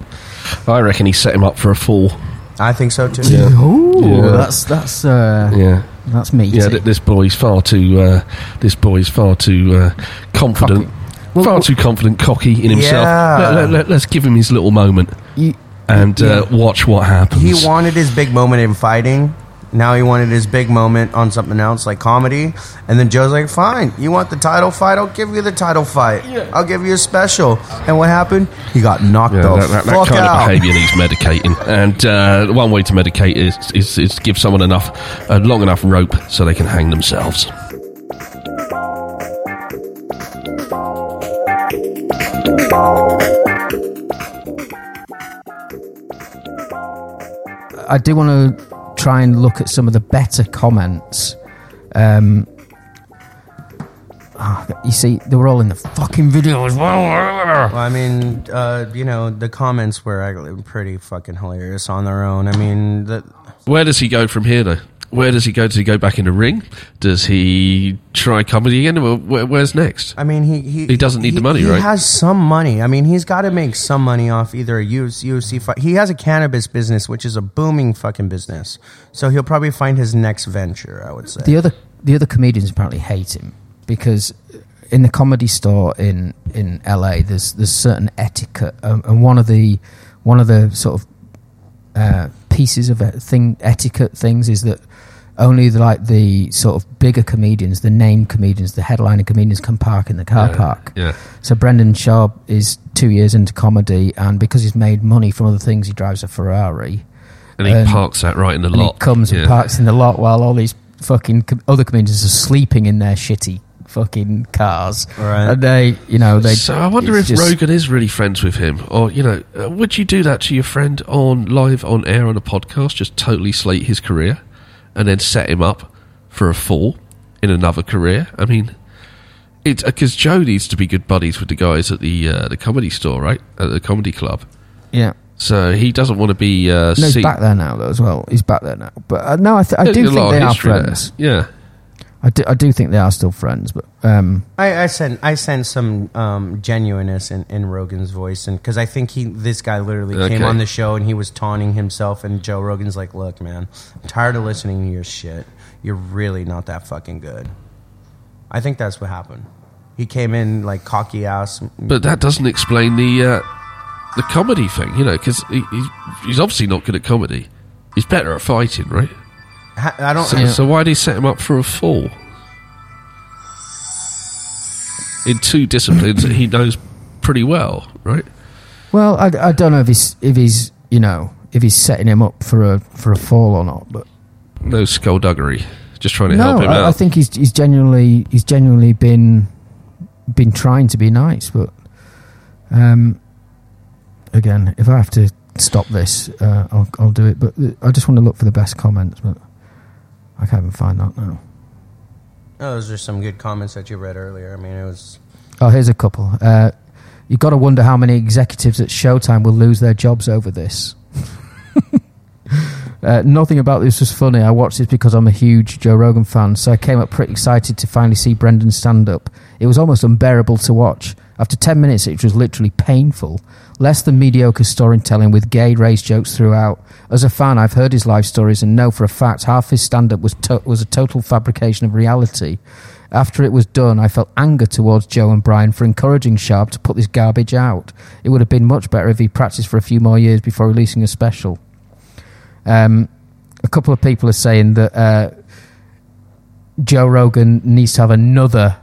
S3: I reckon he set him up for a fall.
S4: I think so too.
S3: Yeah.
S2: Ooh,
S3: Yeah.
S2: that's that's uh,
S3: Yeah.
S2: That's meaty.
S3: Yeah, th- this boy's far too. Uh, this boy's far too uh, confident. far too confident, cocky in himself.
S4: Yeah.
S3: Let, us give him his little moment
S2: You-
S3: and uh, watch what happens.
S4: He wanted his big moment in fighting. Now he wanted his big moment on something else like comedy. And then Joe's like, "Fine, you want the title fight? I'll give you the title fight. I'll give you a special." And what happened? He got knocked
S3: Yeah,
S4: the
S3: that, that, that
S4: fuck
S3: kind
S4: out.
S3: of behaviour needs medicating, and uh, one way to medicate is, is, is give someone enough, a long enough rope so they can hang themselves.
S2: I do want to try and look at some of the better comments. Um, ah, you see, they were all in the fucking video as well.
S4: Well, I mean, uh, you know, the comments were actually pretty fucking hilarious on their own. I mean, the,
S3: Where does he go from here, though? Where does he go? Does he go back in the ring? Does he try comedy again? Where, where- where's next?
S4: I mean, he he,
S3: He doesn't need
S4: he-
S3: the money,
S4: he
S3: right?
S4: He has some money. I mean, he's got to make some money off either a UFC, UFC fight. He has a cannabis business, which is a booming fucking business. So he'll probably find his next venture. I would say.
S2: The other the other comedians apparently hate him because in the comedy store in in LA, there's there's certain etiquette, um, and one of the one of the sort of uh, pieces of thing etiquette things is that only the, like the sort of bigger comedians, the name comedians, the headliner comedians can park in the car
S3: Yeah,
S2: park.
S3: yeah.
S2: So Brendan Schaub is two years into comedy, and because he's made money from other things, he drives a Ferrari.
S3: And he
S2: Um,
S3: parks that right in the
S2: and
S3: lot.
S2: He comes
S3: Yeah.
S2: and parks in the lot while all these fucking com- other comedians are sleeping in their shitty fucking cars.
S4: Right.
S2: And they, you know, they.
S3: so I wonder if
S2: just-
S3: Rogan is really friends with him, or you know, uh, would you do that to your friend on live on air on a podcast? Just totally slate his career, and then set him up for a fall in another career. I mean, it's because Joe needs to be good buddies with the guys at the uh, the comedy store, right? At the comedy club.
S2: Yeah.
S3: So he doesn't want to be. Uh,
S2: No, he's
S3: seen-
S2: back there now, though, as well. He's back there now. But uh, no, I, th- I do think they are
S3: history there.
S2: friends.
S3: Yeah.
S2: I do, I do think they are still friends, but um,
S4: I, I sent I sent some um, genuineness in, in Rogan's voice, and because I think he this guy literally came
S3: Okay.
S4: on the show and he was taunting himself, and Joe Rogan's like, "Look, man, I'm tired of listening to your shit. You're really not that fucking good." I think that's what happened. He came in like cocky ass.
S3: But that doesn't explain the uh, the comedy thing, you know, because he, he's, he's obviously not good at comedy. He's better at fighting, right?
S4: Ha- I don't.
S3: So, so why did he set him up for a fall? In two disciplines that he knows pretty well, right?
S2: well, I, I don't know if he's if he's you know if he's setting him up for a for a fall or not, but
S3: No skullduggery, just trying to
S2: no,
S3: help him
S2: I,
S3: out.
S2: I think he's he's genuinely he's genuinely been been trying to be nice, but um, again, if I have to stop this, uh, I'll I'll do it. But uh, I just want to look for the best comments, but I can't even find that now.
S4: Oh, those are some good comments that you read earlier. I mean, it was.
S2: Oh, here's a couple. Uh, you got to wonder how many executives at Showtime will lose their jobs over this. (laughs) uh, nothing about this was funny. I watched this because I'm a huge Joe Rogan fan, so I came up pretty excited to finally see Brendan stand up. It was almost unbearable to watch. After 10 minutes, it was literally painful. Less than mediocre storytelling with gay race jokes throughout. As a fan, I've heard his life stories and know for a fact half his stand up was, to- was a total fabrication of reality. After it was done, I felt anger towards Joe and Brian for encouraging Schaub to put this garbage out. It would have been much better if he practiced for a few more years before releasing a special. Um, a couple of people are saying that uh, Joe Rogan needs to have another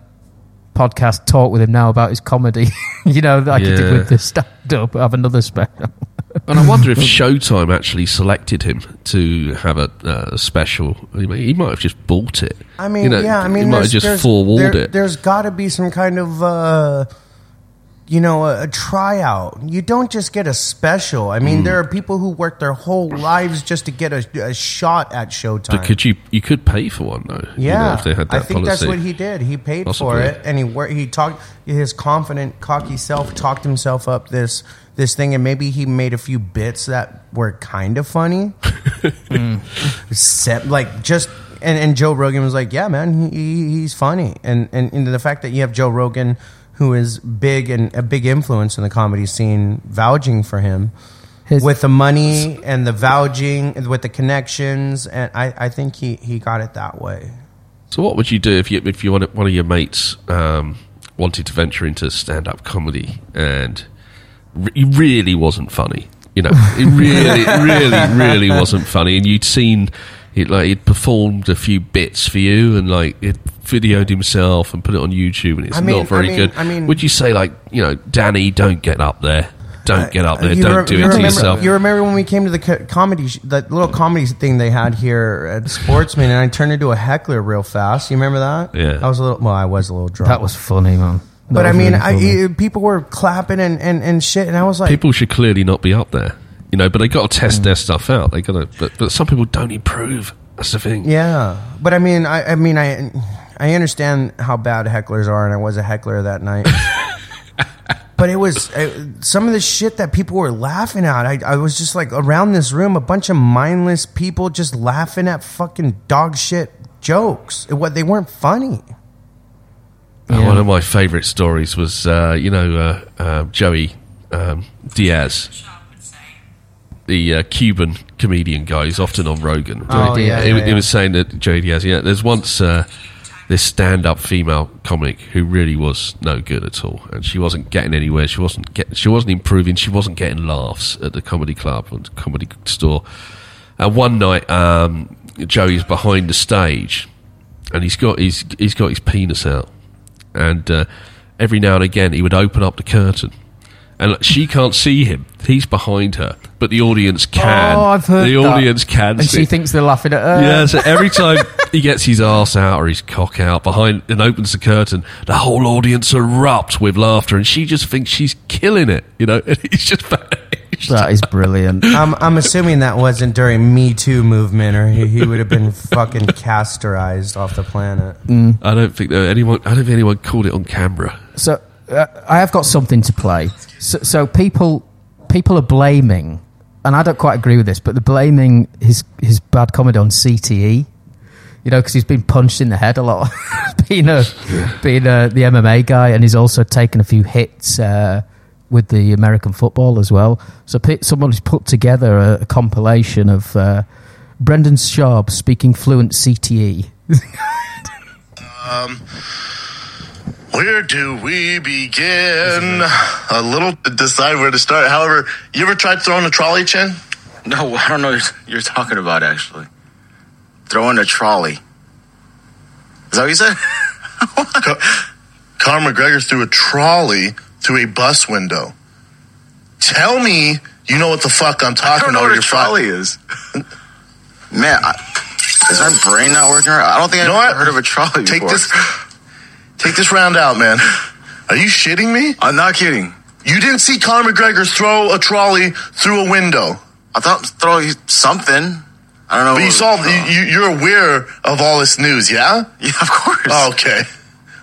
S2: podcast, talk with him now about his comedy. (laughs) you know, like he did with the stand up. Have another special.
S3: And I wonder if (laughs) Showtime actually selected him to have a uh, special. He might- he might have just bought it.
S4: I mean,
S3: You know,
S4: yeah, I mean,
S3: he might have just
S4: there's,
S3: forewarned
S4: there,
S3: it.
S4: There's got to be some kind of, uh, you know, a, a tryout. You don't just get a special. I mean,
S3: Mm.
S4: there are people who work their whole (sighs) lives just to get a, a shot at Showtime.
S3: But could you you could pay for one though? you
S4: Yeah,
S3: know, if they had that
S4: I think that's what he did. He paid for it, and he wor- he talked his confident, cocky self talked himself up this this thing, and maybe he made a few bits that were kind of funny. (laughs) Set, like just and, and Joe Rogan was like, yeah, man, he, he's funny, and, and and the fact that you have Joe Rogan, who is big and a big influence in the comedy scene, vouching for him. with the money and the vouching, with the connections, and I, I think he, he got it that way.
S3: So what would you do if you if you wanted, one of your mates um, wanted to venture into stand up comedy and re- he really wasn't funny? You know, it really, (laughs) really, really wasn't funny, and you'd seen it like he'd performed a few bits for you, and like he'd videoed himself and put it on YouTube, and it's
S4: I mean-
S3: not very
S4: I mean-
S3: good.
S4: I mean-
S3: would you say like you know, Danny, don't get up there, don't uh, get up uh, there,
S4: You
S3: don't
S4: re-
S3: do
S4: you
S3: it to yourself?
S4: You remember when we came to the co- comedy, sh- that little comedy thing they had here at Sportsman, and I turned into a heckler real fast. You remember that?
S2: Yeah.
S4: I was a little. Well, I was a little drunk.
S2: That was funny, man. That
S4: But I mean,
S2: really.
S4: I, I- people were clapping and, and, and shit, and I was like,
S3: people should clearly not be up there, you know. But they got to
S4: Mm.
S3: test their stuff out. They got to, but, but some people don't improve. That's the thing.
S4: Yeah, but I mean, I, I mean, I, I understand how bad hecklers are, and I was a heckler that night. (laughs) but it was uh, some of the shit that people were laughing at. I, I was just like around this room, a bunch of mindless people just laughing at fucking dog shit jokes. It, what they weren't funny.
S3: Uh, One of my favourite stories was, uh, you know, uh, uh, Joey um, Diaz, the uh, Cuban comedian guy who's often on Rogan.
S4: Oh, yeah,
S3: he,
S4: yeah,
S3: he
S4: yeah.
S3: was saying that Joey Diaz, yeah, there's once uh, this stand-up female comic who really was no good at all, and she wasn't getting anywhere. She wasn't get, she wasn't improving. She wasn't getting laughs at the comedy club and comedy store. And one night, um, Joey's behind the stage, and he's got his he's got his penis out, and uh, every now and again he would open up the curtain, and like, she can't see him. He's behind her, but the audience can.
S2: Oh, I've heard
S3: the
S2: that.
S3: audience can.
S2: And
S3: see.
S2: she thinks they're laughing at her.
S3: Yeah, so every (laughs) time he gets his ass out or his cock out behind and opens the curtain, the whole audience erupt with laughter, and she just thinks she's killing it. You know, (laughs) and he's just.
S2: That is brilliant. (laughs)
S4: I'm, I'm assuming that wasn't during Me Too movement, or he, he would have been fucking castorized off the planet.
S3: I don't think that anyone. I don't think anyone called it on camera.
S2: So uh, I have got something to play. So, so people people are blaming, and I don't quite agree with this, but they're blaming his his bad comedy on CTE. You know, because he's been punched in the head a lot, (laughs) being a being a, the MMA guy, and he's also taken a few hits uh, with the American football as well. So someone's put together a, a compilation of uh, Brendan Schaub speaking fluent. CTE. (laughs)
S9: Um, where do we begin? A little to decide where to start. However, you ever tried throwing a trolley, Chen?
S16: No, (laughs) I don't know what you're talking about, actually. Throwing a trolley. Is that what you said? (laughs)
S9: Conor McGregor threw a trolley through a bus window. Tell me you know what the fuck I'm talking
S16: don't know
S9: about.
S16: what a
S9: You're
S16: trolley is. Man, I, is my brain not working right? I don't think
S9: You
S16: I've
S9: know
S16: ever heard of a trolley
S9: Take
S16: before.
S9: this, take this round out, man. Are you shitting me?
S16: I'm not kidding.
S9: You didn't see Conor McGregor throw a trolley through a window.
S16: I thought throw something. I don't know.
S9: But you saw, you, you- you're aware of all this news, yeah? (laughs)
S16: Yeah, of course.
S9: okay.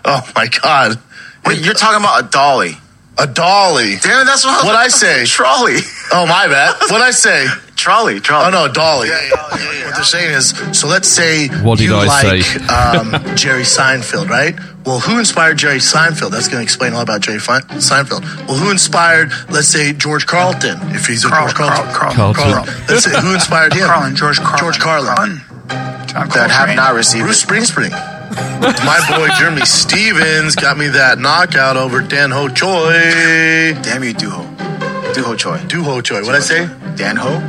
S9: Oh my god.
S16: Wait, you're talking about a dolly.
S9: A dolly.
S16: Damn it, that's what I was
S9: What I say?
S16: Trolley.
S9: Oh my bad. (laughs) What I say?
S16: Trolley, trolley.
S9: Oh no, dolly. What they're saying is, so let's say
S3: What did
S9: you
S3: I
S9: like
S3: say?
S9: um, (laughs) Jerry Seinfeld, right? Well, who inspired Jerry Seinfeld? That's going to explain all about Jerry Fi- Seinfeld. Well, who inspired, let's say, George Carlton? If he's a
S8: Carl-
S9: George Carlton.
S8: Carl-
S3: Carlton.
S9: Carlton. Let's say who inspired him?
S8: Carlin, George Carlin.
S9: George Carlin.
S8: John
S16: That have not received
S9: Bruce. Springsteen. (laughs) My boy Jeremy Stephens got me that knockout over Dan Ho Choi.
S16: Damn you, Duho. Duho Choi.
S9: Du Ho Choi. What I say?
S16: Dan Ho?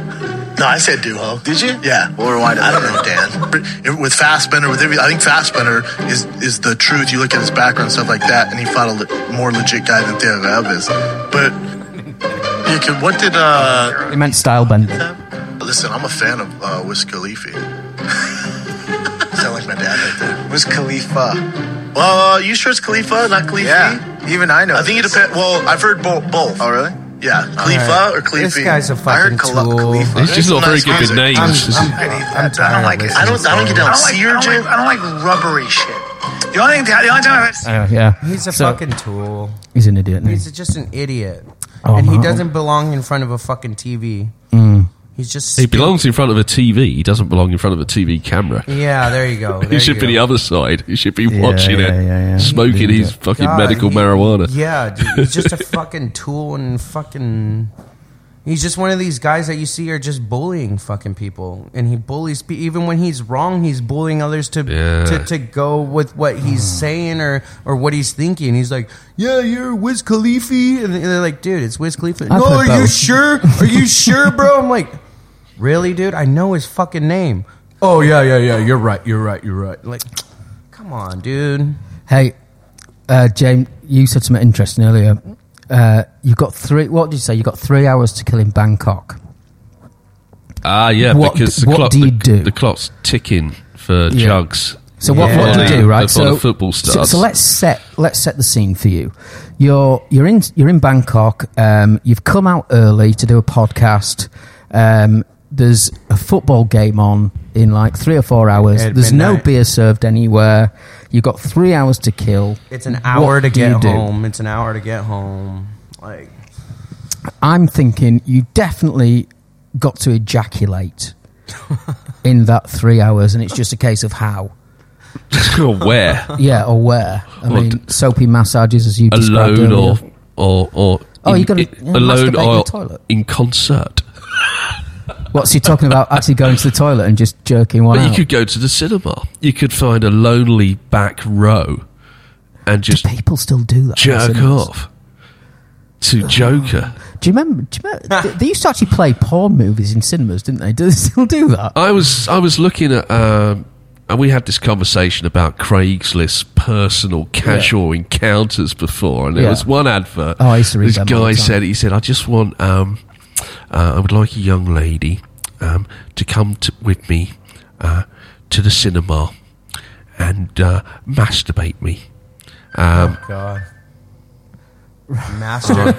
S9: No, I said Duho.
S16: Did you?
S9: Yeah.
S16: Or why
S9: I don't know, Dan. But With Fassbender, with every, I think Fassbender is is the truth. You look at his background stuff like that, and he fought a le- more legit guy than Theo Alves. But you could, what did uh?
S2: He meant style bending.
S9: Listen, I'm a fan of uh, Wiz Khalifa. (laughs) Sound like my dad right there.
S16: Wiz Khalifa.
S9: Well, uh, you sure it's Khalifa, not Khalifa?
S16: Yeah, even I know.
S9: I think it
S16: this.
S9: depends. Well, I've heard both. both.
S16: Oh, really?
S9: Yeah, Khalifa
S4: Alright.
S9: or Khalifa.
S4: This guy's a
S9: I
S4: fucking
S9: heard
S4: tool.
S9: Khalifa.
S3: He's just not very
S9: Nice
S3: good with
S9: music.
S3: names.
S4: I'm, I'm, I'm
S16: I don't like it.
S9: I don't. I don't get down
S16: I don't like, I don't like, I don't like rubbery shit. The only thing, the only time I've
S2: Uh, yeah.
S4: He's a
S2: So-
S4: fucking tool.
S2: He's an idiot.
S4: He's just an idiot.
S2: Oh,
S4: and he doesn't belong in front of a fucking TV.
S2: Mm.
S4: He's just.
S3: He belongs in front of a TV. He doesn't belong in front of a TV camera.
S4: Yeah, there you go. (laughs)
S3: he should
S4: you
S3: be
S4: go.
S3: the other side. He should be
S2: Yeah,
S3: watching
S2: yeah,
S3: it,
S2: yeah, yeah.
S3: smoking
S2: Yeah.
S3: his fucking
S4: God,
S3: medical
S4: he-
S3: marijuana.
S4: Yeah, dude, he's just a (laughs) fucking tool and fucking. He's just one of these guys that you see are just bullying fucking people, and he bullies pe- even when he's wrong. He's bullying others to
S3: Yeah.
S4: to, to go with what he's mm. saying or or what he's thinking. He's like, "Yeah, you're Wiz Khalifa," and they're like, "Dude, it's Wiz Khalifa."
S2: I've
S4: no,
S2: heard
S4: are you sure? Are you (laughs) sure, bro? I'm like, really, dude? I know his fucking name. Oh yeah, yeah, yeah. You're right. You're right. You're right. Like, come on, dude.
S2: Hey, uh, James, you said something interesting earlier. Uh, you've got three. What did you say? You got three hours to kill in Bangkok.
S3: Ah, yeah,
S2: What
S3: because the
S2: what
S3: clock,
S2: do you
S3: the,
S2: do?
S3: the clock's ticking for
S2: Yeah.
S3: Jugz.
S2: So what,
S4: Yeah.
S2: what do you do, right? So,
S3: the football
S2: so,
S3: starts.
S2: so let's set let's set the scene for you. You're you're in you're in Bangkok. Um, you've come out early to do a podcast. Um, there's a football game on in like three or four hours.
S4: At
S2: there's no beer served anywhere. You've got three hours to kill.
S4: It's an hour
S2: What
S4: to
S2: do you
S4: get
S2: do?
S4: home. It's an hour to get home. Like,
S2: I'm thinking you definitely got to ejaculate (laughs) in that three hours, and it's just a case of how. (laughs)
S3: or where?
S2: Yeah, or where. I
S3: Or
S2: mean,
S3: d-
S2: soapy massages as you described
S3: Alone
S2: earlier.
S3: or or or
S2: Oh,
S3: in-
S2: you gotta,
S3: in- alone
S2: masturbate in
S3: or
S2: toilet.
S3: in concert. (laughs)
S2: What's he talking about? Actually going to the toilet and just jerking one
S3: But you
S2: out.
S3: could go to the cinema. You could find a lonely back row and just
S2: People still do that. in
S3: jerk
S2: cinemas.
S3: off to (sighs) Joker.
S2: Do you remember? Do you remember (laughs) they- they used to actually play porn movies in cinemas, didn't they? Do they still do that?
S3: I was I was looking at um, and we had this conversation about Craigslist personal casual encounters before, and there
S2: Yeah.
S3: was one advert.
S2: Oh, I used to read
S3: this
S2: them all
S3: guy
S2: the time.
S3: said he said I just want um, uh, I would like a young lady um, to come to, with me uh, to the cinema and uh, masturbate me. Um,
S4: God. Master, (laughs)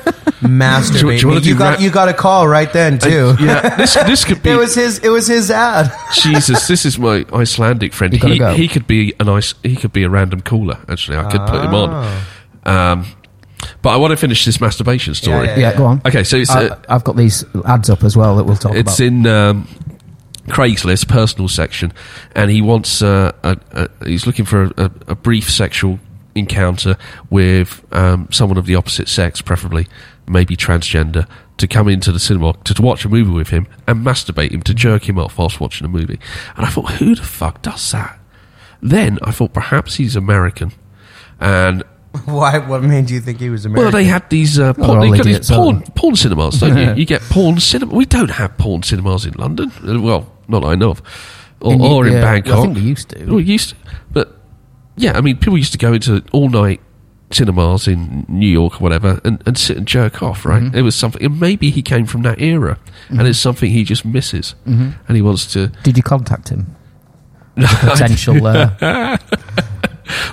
S4: masturbate.
S3: Do you- do you wanna
S4: you got
S3: rap-
S4: you got a call right then too.
S3: yeah, this this could (laughs) be
S4: it was his. It was his ad.
S3: Jesus, this is my Icelandic friend. He,
S2: go.
S3: he could be an ice. He could be a random caller. Actually, I could put him on.
S4: Ah.
S3: Um, but I want to finish this masturbation story.
S2: Yeah, go on.
S3: Okay, so it's
S2: I,
S3: uh,
S2: I've got these ads up as well that we'll talk about.
S3: it's in um, Craigslist personal section, and he wants uh, a, a, he's looking for a, a, a brief sexual encounter with um, someone of the opposite sex, preferably maybe transgender, to come into the cinema to, to watch a movie with him and masturbate him to jerk him off whilst watching a movie. And I thought, who the fuck does that? Then I thought perhaps he's American, and (laughs)
S4: Why? What made you think he was American?
S3: well, they had these uh, porn,
S2: all
S3: they got these
S2: aren't
S3: porn, porn cinemas, don't you? You get porn cinema. We don't have porn cinemas in London. Uh, Well, not that I know of, or
S2: In-
S3: in, or in
S2: yeah, I
S3: Bangkok.
S2: think we used to.
S3: We used, to. but yeah, I mean, people used to go into all night cinemas in New York or whatever and, and sit and jerk off. Right?
S2: Mm-hmm.
S3: It was something. And maybe he came from that era, and it's something he just misses,
S2: Mhm.
S3: and he wants to.
S2: Did you contact him? (laughs) Potential. Uh, (laughs)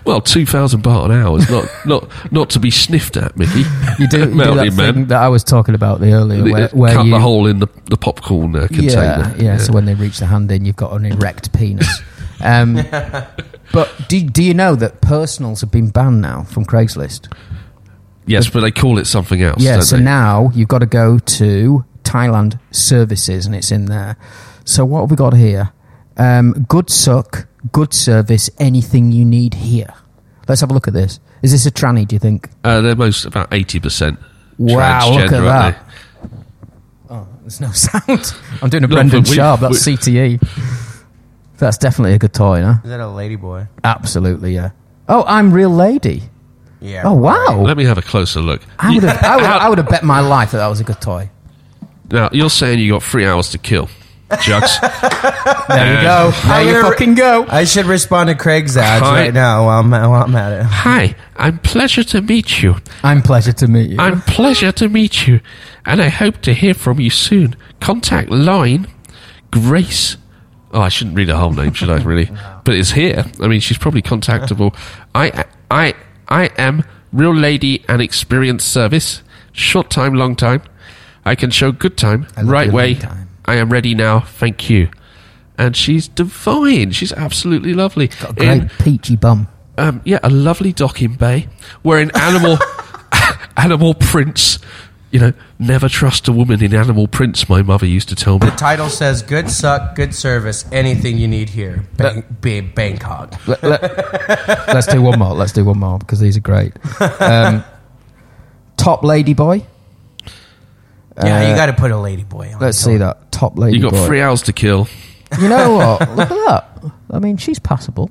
S3: Well, two thousand baht an hour is not not not to be sniffed at, Mickey.
S2: you do, you do that
S3: man.
S2: thing that I was talking about the earlier, where, where
S3: cut
S2: you
S3: the hole in the, the popcorn uh, container.
S2: Yeah, yeah, So when they reach the hand in, you've got an erect penis. (laughs) Um, but do, do you know that personals have been banned now from Craigslist?
S3: yes, but they call it something else.
S2: yeah, so
S3: they?
S2: now you've got to go to Thailand services, and it's in there. So what have we got here? Um, good suck, good service, anything you need here. Let's have a look at this. Is this a tranny? Do you think?
S3: uh, they're most about eighty percent.
S2: Wow, look at that. Oh, there's no (laughs) sound. I'm doing a (laughs)
S3: No,
S2: Brendan
S3: but we-
S2: Schaub. That's
S3: we-
S2: CTE. That's definitely a good toy, no?
S4: Is that a lady boy?
S2: Absolutely, yeah. Oh, I'm real lady.
S4: Yeah.
S2: Oh wow!
S3: Let me have a closer look.
S2: I would have, I would, (laughs) I would have bet my life that that was a good toy.
S3: Now you're saying you got three hours to kill. Jugz. (laughs)
S2: There you go. There you fucking go.
S4: I should respond to Craig's ads
S3: Hi.
S4: right now while I'm, while I'm at it.
S3: Hi, I'm pleasure to meet you.
S2: I'm pleasure to meet you.
S3: I'm pleasure to meet you, and I hope to hear from you soon. Contact line Grace. Oh, I shouldn't read her whole name, should I? Really? But it's here. I mean, she's probably contactable. I, I, I am real lady and experienced service. Short time, long time. I can show good time. Right way.
S2: time.
S3: I am ready now. Thank you. And she's divine. She's absolutely lovely.
S2: Got a great
S3: In-
S2: peachy bum.
S3: um, yeah, a lovely docking bay wearing animal (laughs) animal prints. You know, never trust a woman in animal prints. My mother used to tell me.
S4: The title says "Good suck, good service, anything you need here." Bang, big Bangkok. (laughs)
S2: Let, us do one more. Let's do one more because these are great. (laughs) Um, top lady boy.
S4: Yeah, you
S2: Uh,
S4: got to put a lady boy on.
S2: Let's see that top lady.
S3: You got
S2: boy.
S3: three hours to kill.
S2: You know (laughs) what? Look at that. I mean, she's passable.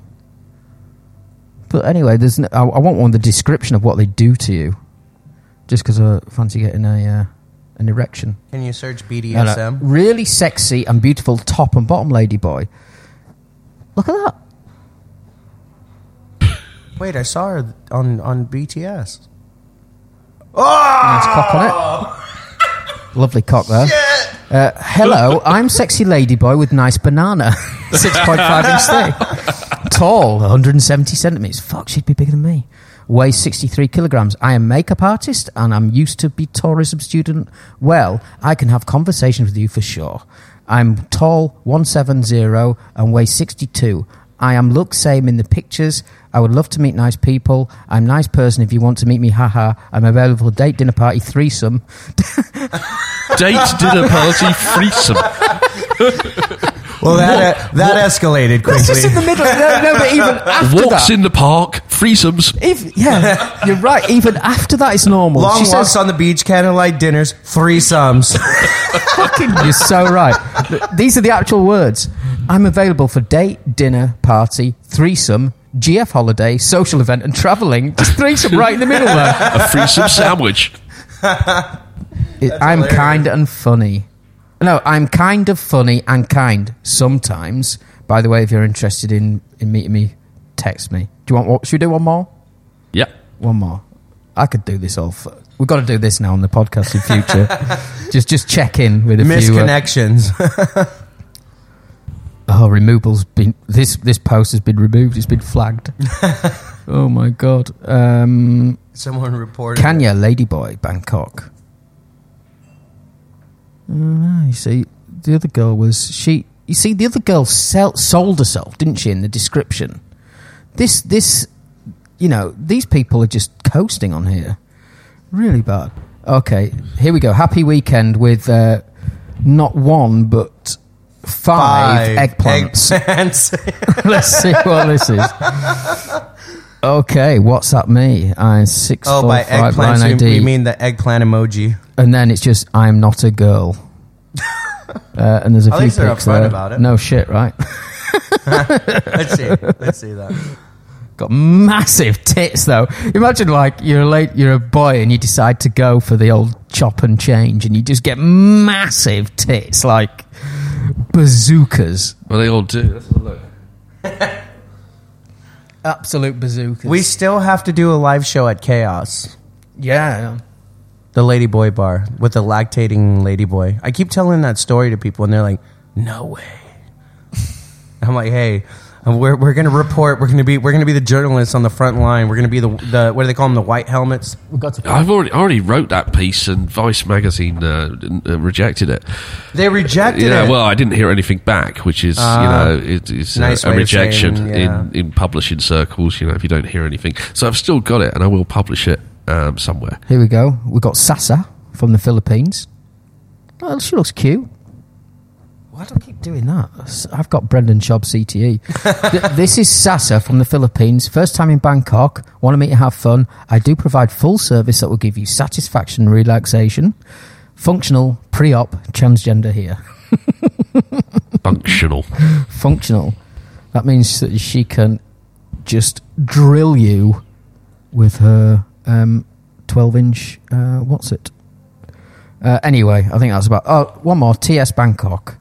S2: But anyway, there's. No, I, I want one the description of what they do to you, just because I fancy getting a uh, an erection.
S4: Can you search
S2: No,
S4: BDSM?
S2: no. Really sexy and beautiful top and bottom lady boy. Look at that. (laughs)
S4: Wait, I saw her on on BTS.
S2: Nice cock on it. (laughs) Lovely cock there. Uh, hello, I'm sexy ladyboy with nice banana. (laughs) 6.5 inch thick. Tall, 170 centimetres. Fuck, she'd be bigger than me. Weighs 63 kilograms. I am makeup artist and I'm used to be tourism student. Well, I can have conversations with you for sure. I'm tall, 170 and weigh 62. I am look same in the pictures. I would love to meet nice people. I'm nice person if you want to meet me. Haha. I'm available for date, dinner party, threesome. (laughs)
S3: Date, dinner party, threesome. (laughs)
S4: Well, that uh, that escalated quickly.
S2: That's just in the middle. No, no but even (laughs) after
S3: Walks
S2: that,
S3: in the park, threesomes.
S2: if, yeah, you're right. Even after that, it's normal.
S4: Long
S2: she
S4: walks
S2: says,
S4: on the beach, candlelight dinners, threesomes.
S2: "Fucking, you're so right." Th- These are the actual words. I'm available for date, dinner, party, threesome, GF holiday, social event, and travelling. Just threesome right in the middle there. (laughs)
S3: A threesome sandwich.
S2: It- I'm kind and funny. No, I'm kind of funny and kind sometimes. By the way, if you're interested in, in meeting me, text me. Do you want? what- Should we do one more?
S3: Yep.
S2: One more. I could do this all. For, we've got to do this now on the podcast in future. (laughs) just just check in with a few. uh,
S4: Misconnections. (laughs)
S2: oh, removal's been this this post has been removed. It's been flagged. (laughs) oh my god. Um,
S4: Someone reported.
S2: Kanya Ladyboy Bangkok. Uh, you see, the other girl was she. You see, the other girl sell, sold herself, didn't she? In the description, this this, you know, these people are just coasting on here. Really bad. Okay, here we go. Happy weekend with uh, not one but five,
S4: Five
S2: eggplants.
S4: eggplants. (laughs)
S2: Let's see what this is. Okay, what's up me? I'm six
S4: oh,
S2: four
S4: by
S2: five
S4: eggplants, you,
S2: ID.
S4: you mean the eggplant emoji?
S2: and then it's just I'm not a girl. (laughs) uh, and there's a
S4: At
S2: few
S4: least
S2: pics there.
S4: about it.
S2: No shit, right? (laughs)
S4: Let's see. Let's see that.
S2: Got massive tits though. Imagine like you're a late, you're a boy and you decide to go for the old chop and change, and you just get massive tits like bazookas.
S3: Well, they all do. Let's have a look. (laughs)
S2: Absolute bazookas.
S4: We still have to do a live show at Chaos,
S2: yeah.
S4: the Ladyboy bar with the lactating Ladyboy. I keep telling that story to people, and they're like, "No way." (laughs) I'm like, "Hey, uh, we're we're gonna report. We're gonna be we're gonna be the journalists on the front line. We're gonna be the the what do they call them? The white helmets."
S2: We've got to.
S3: I've already already wrote that piece, and Vice magazine uh, uh, rejected it.
S4: They rejected
S3: yeah,
S4: it.
S3: well, I didn't hear anything back, which is
S4: Ah.
S3: you know it is
S4: Nice
S3: uh, a rejection
S4: saying, yeah.
S3: in in publishing circles. You know, if you don't hear anything, so I've still got it, and I will publish it um, somewhere.
S2: Here we go. We've got Sasa from the Philippines. Oh, she looks cute. Why do I keep doing that? I've got Brendan Schaub CTE. (laughs) This is Sasa from the Philippines. First time in Bangkok. Want to meet and have fun. I do provide full service that will give you satisfaction and relaxation. Functional, pre-op, transgender here. (laughs)
S3: Functional.
S2: Functional. That means that she can just drill you with her um, 12 inch, uh, what's it? Uh, anyway, I think that's about. Oh, one more. TS Bangkok.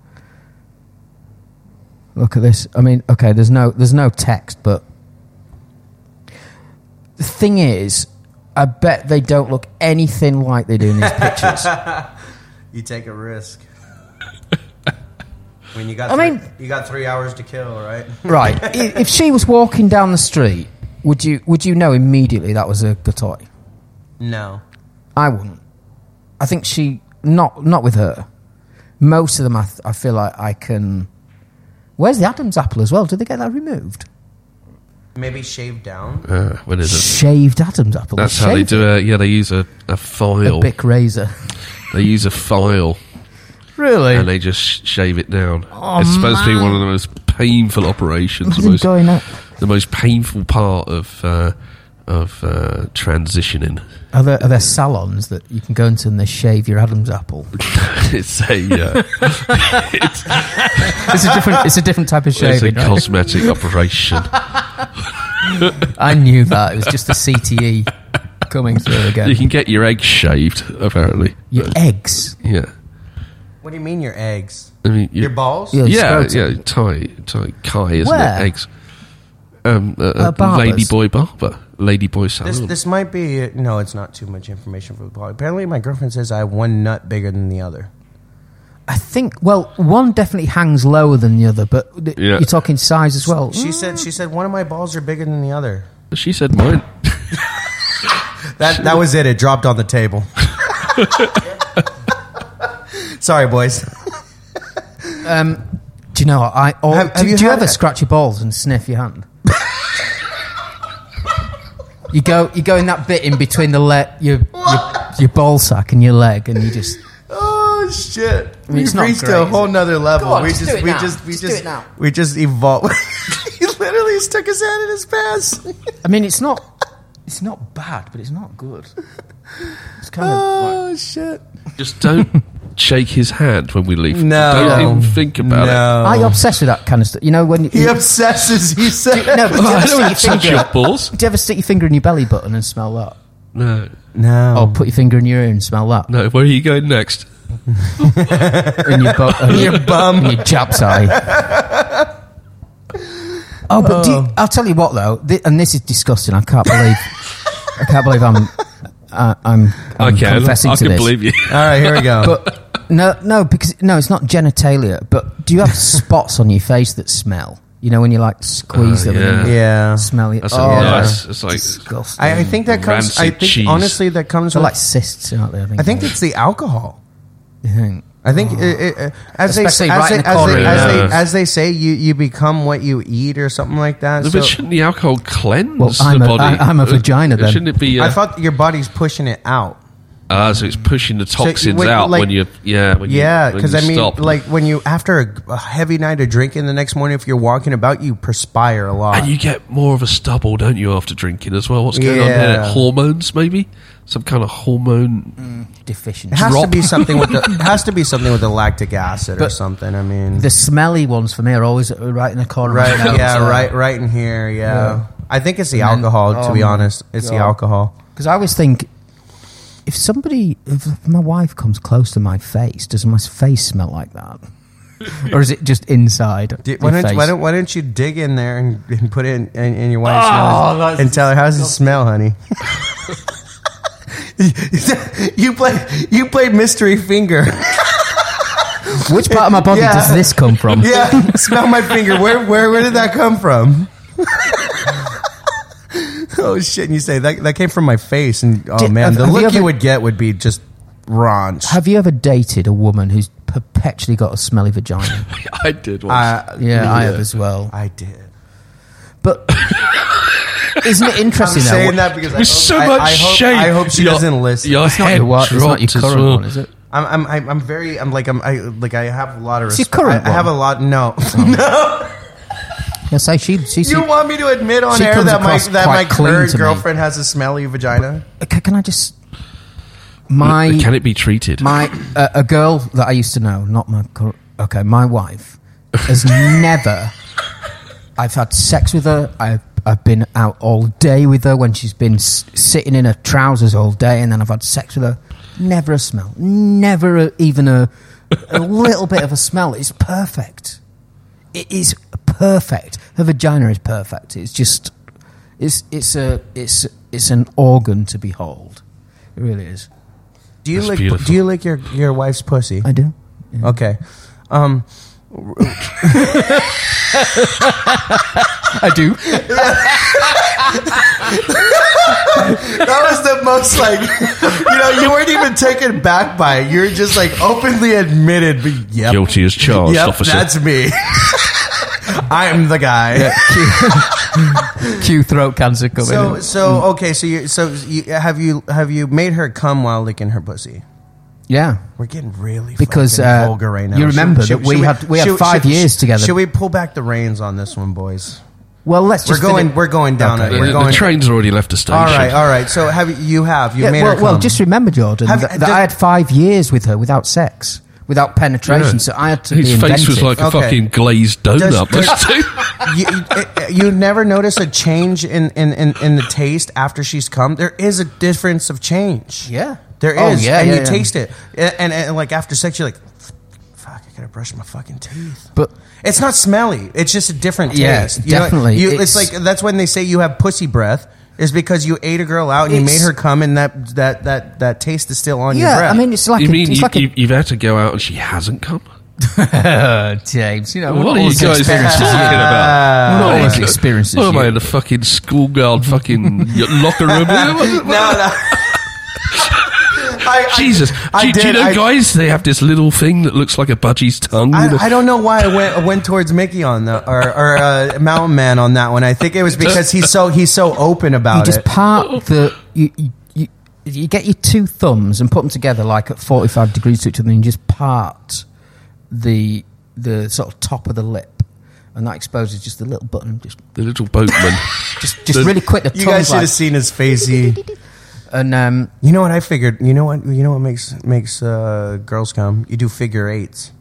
S2: Look at this. I mean, okay, there's no there's no text, but the thing is, I bet they don't look anything like they do in these pictures. (laughs)
S4: you take a risk. (laughs) When you got,
S2: I
S4: three,
S2: mean-
S4: you got three hours to kill, right?
S2: right. (laughs) If she was walking down the street, would you would you know immediately that was a kathoey?
S4: No.
S2: I wouldn't. I think she not not with her. Most of them, I, th- I feel like I can. Where's the Adam's apple as well? Did they get that removed?
S4: Maybe shaved down.
S3: Uh, when is it?
S2: Shaved Adam's apple.
S3: That's how they
S2: Shaved
S3: do it. Yeah, they use a, a file.
S2: A Bic razor.
S3: They use a file.
S2: Really?
S3: And they just sh- shave it down.
S2: Oh,
S3: it's supposed to be
S2: man.
S3: one of the most painful operations. The
S2: Imagine
S3: most,
S2: going out-
S3: the most painful part of uh, of uh, transitioning.
S2: Are there, are there salons that you can go into and they shave your Adam's apple? (laughs)
S3: it's a uh, (laughs) it's,
S2: It's a different. It's a different type of shaving.
S3: it's a
S2: right?
S3: cosmetic operation. (laughs)
S2: I knew that it was just the CTE coming through again.
S3: You can get your eggs shaved, apparently.
S2: Your eggs?
S3: Yeah.
S4: What do you mean your eggs?
S3: I mean,
S4: Your balls?
S2: Yeah,
S3: Yeah,
S2: scrotum.
S3: yeah, Thai, Thai, Kai, isn't
S2: Where?
S3: it? Eggs. Um, uh,
S4: Uh,
S3: uh,
S4: barbers.
S3: lady boy barber, lady boy
S4: This, this might be no. It's not too much information for the ball. Apparently, my girlfriend says I have one nut bigger than the other.
S2: I think. Well, one definitely hangs lower than the other, but th-
S4: Yeah.
S2: you're talking size as well.
S4: She said she said one of my balls are bigger than the other.
S3: She said mine. (laughs) (laughs)
S4: That that was it. It dropped on the table. (laughs) Sorry, boys.
S2: Um, do you know? what, I
S4: Have- have
S2: do,
S4: you
S2: do you
S4: had
S2: ever
S4: a-
S2: scratch your balls and sniff your hand? You go, you go in that bit in between the leg, your, your your ball sack and your leg, and you just.
S4: Oh shit!
S2: I mean, it's
S4: We've
S2: not
S4: reached
S2: great,
S4: a
S2: is
S4: whole
S2: it?
S4: nother level.
S2: Go on,
S4: we
S2: just
S4: just,
S2: do it
S4: we
S2: now.
S4: just, we
S2: Just
S4: just,
S2: it now.
S4: we just evolved. (laughs) he literally stuck his hand in his pants.
S2: I mean, it's not, it's not bad, but it's not good. It's kind of. (laughs)
S4: Oh shit!
S3: Just don't shake his hand when we leave.
S4: No.
S3: Don't
S4: No.
S3: even think about it.
S4: No.
S2: I obsess with that kind of stuff. You know when you,
S4: He obsesses. He said,
S2: no, but do you (laughs)
S3: I
S2: ever
S3: don't
S2: stick
S3: touch
S2: your
S3: your
S2: finger?
S3: balls.
S2: Do you ever stick your finger in your belly button and smell that?
S3: it. No.
S4: No.
S2: Or put your finger in your ear and smell that?
S3: No, where are you going next? (laughs)
S2: in your, bu-
S4: In your (laughs) bum.
S2: in your jap's eye. Oh, but do you, I'll tell you what though, thi- and this is disgusting. I can't believe, I can't believe I'm, uh, I'm,
S3: I
S2: I'm
S3: can.
S2: confessing
S3: I
S2: to
S3: can
S2: this.
S3: believe you.
S4: All right, here we go.
S2: But no, no, because no, it's not genitalia. But do you have (laughs) spots on your face that smell? You know when you like squeeze
S3: Oh,
S2: them, and
S3: yeah.
S4: Yeah.
S2: smell it.
S3: That's
S2: oh,
S3: a nice. It's like
S2: disgusting.
S4: I, I think that comes. I think
S3: cheese.
S4: honestly that comes
S2: They're
S4: with.
S2: like cysts, aren't they? I think.
S4: I think it's the alcohol.
S2: You think?
S4: I think it, it, it- as they
S2: Especially
S4: as
S2: right
S4: they,
S2: the
S4: as,
S2: corner,
S4: they,
S3: yeah.
S4: as they say, you, you become what you eat or something like that.
S3: No,
S4: So
S3: but shouldn't the alcohol cleanse
S2: Well, I'm
S3: the
S2: a-
S3: body?
S2: I- I'm a
S3: Uh,
S2: vagina then.
S3: Shouldn't it be? Uh,
S4: I thought your body's pushing it out.
S3: Ah, so it's pushing the toxins
S4: when-
S3: out
S4: like-
S3: when you, yeah, when
S4: yeah, because I mean,
S3: stop.
S4: like when you after a, a heavy night of drinking, the next morning, if you're walking about, you perspire a lot.
S3: and you get more of a stubble, don't you, after drinking as well? What's going on there? Hormones, maybe some kind of hormone.
S2: deficient.
S4: it has
S3: drop.
S4: to be something with the (laughs) has to be something with the lactic acid or something. I mean,
S2: The smelly ones for me are always right in the corner.
S4: right,
S2: of my nose,
S4: yeah, right, right in here. Yeah,
S2: Yeah.
S4: I think it's the
S2: And then-
S4: alcohol. to be
S2: oh my
S4: honest, it's the alcohol.
S2: Because I always think, if somebody, if my wife comes close to my face, does my face smell like that, or is it just inside?
S4: Do- why, don't, why don't Why don't you dig in there and, and put it in, in, in your wife's
S2: Oh,
S4: nose and tell her how does it smell, honey? (laughs) you play you played mystery finger. (laughs)
S2: Which part of my body
S4: Yeah.
S2: does this come from?
S4: yeah, smell my finger. Where where where did that come from? (laughs) (laughs) oh shit! And you say that that came from my face, and oh
S2: Did-
S4: man,
S2: have-
S4: the
S2: have you
S4: look you,
S2: ever-
S4: would get would be just raunch.
S2: Have you ever dated a woman who's perpetually got a smelly vagina? (laughs)
S3: I did once.
S4: Uh,
S2: yeah, I have as well.
S4: I did.
S2: But (laughs) isn't it
S4: I'm
S2: interesting? though,
S4: saying
S2: what-
S4: that because I
S3: With
S4: hope,
S3: so
S4: I,
S3: much
S4: I hope,
S3: shame.
S4: I hope she
S3: Your-
S4: doesn't listen.
S3: Your
S2: It's not
S3: head
S2: your wa- it's not your
S3: dropped as
S2: current
S3: well.
S2: one, is it?
S4: I'm, I'm, I'm, I'm very, I'm like, I'm, I, like, I have a lot of.
S2: It's your
S4: respect.
S2: current
S4: I, I have a
S2: one.
S4: lot. No, no.
S2: Yeah, say she, she, she
S4: You want me to admit on
S2: she
S4: air
S2: comes
S4: that my
S2: across
S4: that my
S2: quite clean
S4: current
S2: to me.
S4: girlfriend has a smelly vagina?
S2: Okay, can I just my
S3: Can it be treated?
S2: my uh, a girl that I used to know, not my cur- okay, my wife has (laughs) never. I've had sex with her. I've I've been out all day with her when she's been s- sitting in her trousers all day, and then I've had sex with her. Never a smell. Never a, even a a little bit of a smell. It's perfect. it is perfect. Her vagina is perfect. It's just, it's it's a it's it's an organ to behold. It really is.
S4: Do you
S2: That's
S4: lick?
S2: beautiful.
S4: Do you lick your your wife's pussy?
S2: I do.
S4: Okay. Um, (laughs)
S2: I do.
S4: that was the most like you know you weren't even taken back by it. You're just like openly admitted. But yep,
S3: Guilty as charged,
S4: Yep,
S3: officer.
S4: that's me. (laughs) I'm the guy.
S2: Yeah, cue, (laughs) cue throat cancer coming.
S4: So
S2: in.
S4: so okay. So you so you, have you have you made her come while licking her pussy?
S2: yeah,
S4: We're getting really
S2: Because,
S4: fucking
S2: uh,
S4: vulgar right now.
S2: you remember
S4: Should-
S2: that
S4: should-
S2: we
S4: should
S2: had- we had five
S4: should-
S2: years together.
S4: Should we pull back the reins on this one, boys?
S2: well, let's
S4: We're
S2: just
S4: going.
S2: finish-
S4: We're going down.
S2: Okay.
S4: it. We're
S3: the,
S4: going.
S3: the train's already left the station.
S4: all right, all right. So have you, you have you
S2: Yeah,
S4: made
S2: well,
S4: her
S2: well, just remember, Jordan,
S4: Have-
S2: that, that I had five years with her without sex, without penetration.
S3: Yeah.
S2: So I had to
S3: His
S2: be
S3: face was
S2: inventive.
S3: like a
S4: Okay.
S3: fucking glazed donut.
S4: Does- (laughs)
S3: That's
S4: you, you- you never notice a change in, in, in, in the taste after she's come. There is a difference of change.
S2: Yeah.
S4: There
S2: Oh,
S4: is,
S2: yeah,
S4: and
S2: yeah,
S4: you
S2: yeah.
S4: taste it, and, and, and, like after sex, you're like, "Fuck, I gotta brush my fucking teeth."
S2: But
S4: It's not smelly; it's just a different
S2: Yeah,
S4: taste. You know,
S2: definitely.
S4: you- it's,
S2: It's-
S4: like that's when they say you have pussy breath, is because you ate a girl out and you
S2: It's-
S4: made her come, and that that that that taste is still on your
S2: yeah,
S4: breath.
S2: I mean, it's like
S3: you
S2: a,
S3: mean
S2: it's
S3: you,
S2: like a,
S3: you, you've had to go out and she hasn't come? (laughs)
S2: James. You know,
S3: What
S2: not
S3: are
S2: all
S3: you
S2: those
S3: guys talking
S2: experiences you-
S3: about?
S2: Not all
S3: What
S2: those experiences
S3: What am I in the fucking schoolgirl fucking (laughs) locker room?
S4: no, no. (laughs) I, I-
S3: Jesus,
S4: I
S3: do, do you know,
S4: I-
S3: guys? They have this little thing that looks like a budgie's tongue. you know?
S4: I, I don't know why I went went towards Mickey on the or, or uh, Mountain Man on that one. I think it was because he's so he's so open about it.
S2: you just
S4: it.
S2: Just part the you, you you you get your two thumbs and put them together like at forty five degrees to each other, and you just part the the sort of top of the lip, and that exposes just the little button. Just
S3: the little boatman. (laughs)
S2: just just
S3: The-
S2: really quick. The
S4: You guys should
S2: like,
S4: have seen his face. He,
S2: and um,
S4: you know what I figured? You know what? You know what makes makes uh, girls come? You do figure eights.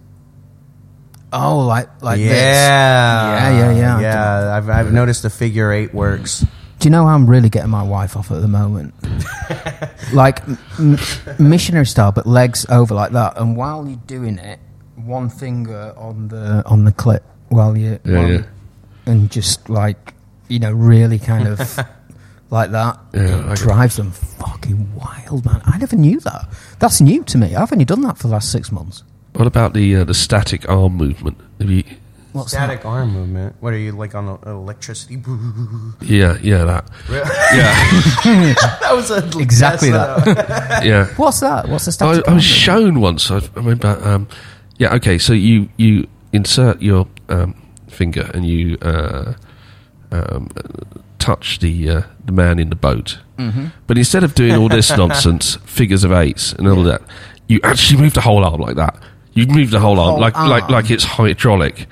S2: oh, like like
S4: yeah,
S2: this. yeah, yeah, yeah.
S4: yeah. I've I've noticed the figure eight works.
S2: Do you know how I'm really getting my wife off at the moment? (laughs) like m- m- missionary style, but legs over like that. And while you're doing it, one finger on the on the clip while you
S3: Yeah,
S2: while
S3: yeah.
S2: you- and just like you know, really kind of (laughs) like that.
S3: Yeah,
S2: drives them fucking wild, man. I never knew that. That's new to me. I've only done that for the last six months.
S3: What about the uh, the static arm movement? Have you?
S2: What's
S4: Static arm movement. What are you like on electricity?
S3: Yeah, yeah, that.
S4: Really? (laughs)
S3: Yeah, (laughs)
S4: that was a,
S2: Exactly
S4: that's
S2: that. (laughs)
S3: yeah.
S2: What's that? What's the static?
S3: I
S2: arm
S3: was
S2: movement?
S3: shown once. I, I remember. Um, yeah. Okay. So you you insert your um, finger and you uh, um, touch the uh, the man in the boat.
S2: Mm-hmm.
S3: But instead of doing all this (laughs) nonsense, figures of eights and all that, you actually move the whole arm like that. You move the whole arm
S2: Whole
S3: like like
S2: arm.
S3: like it's hydraulic.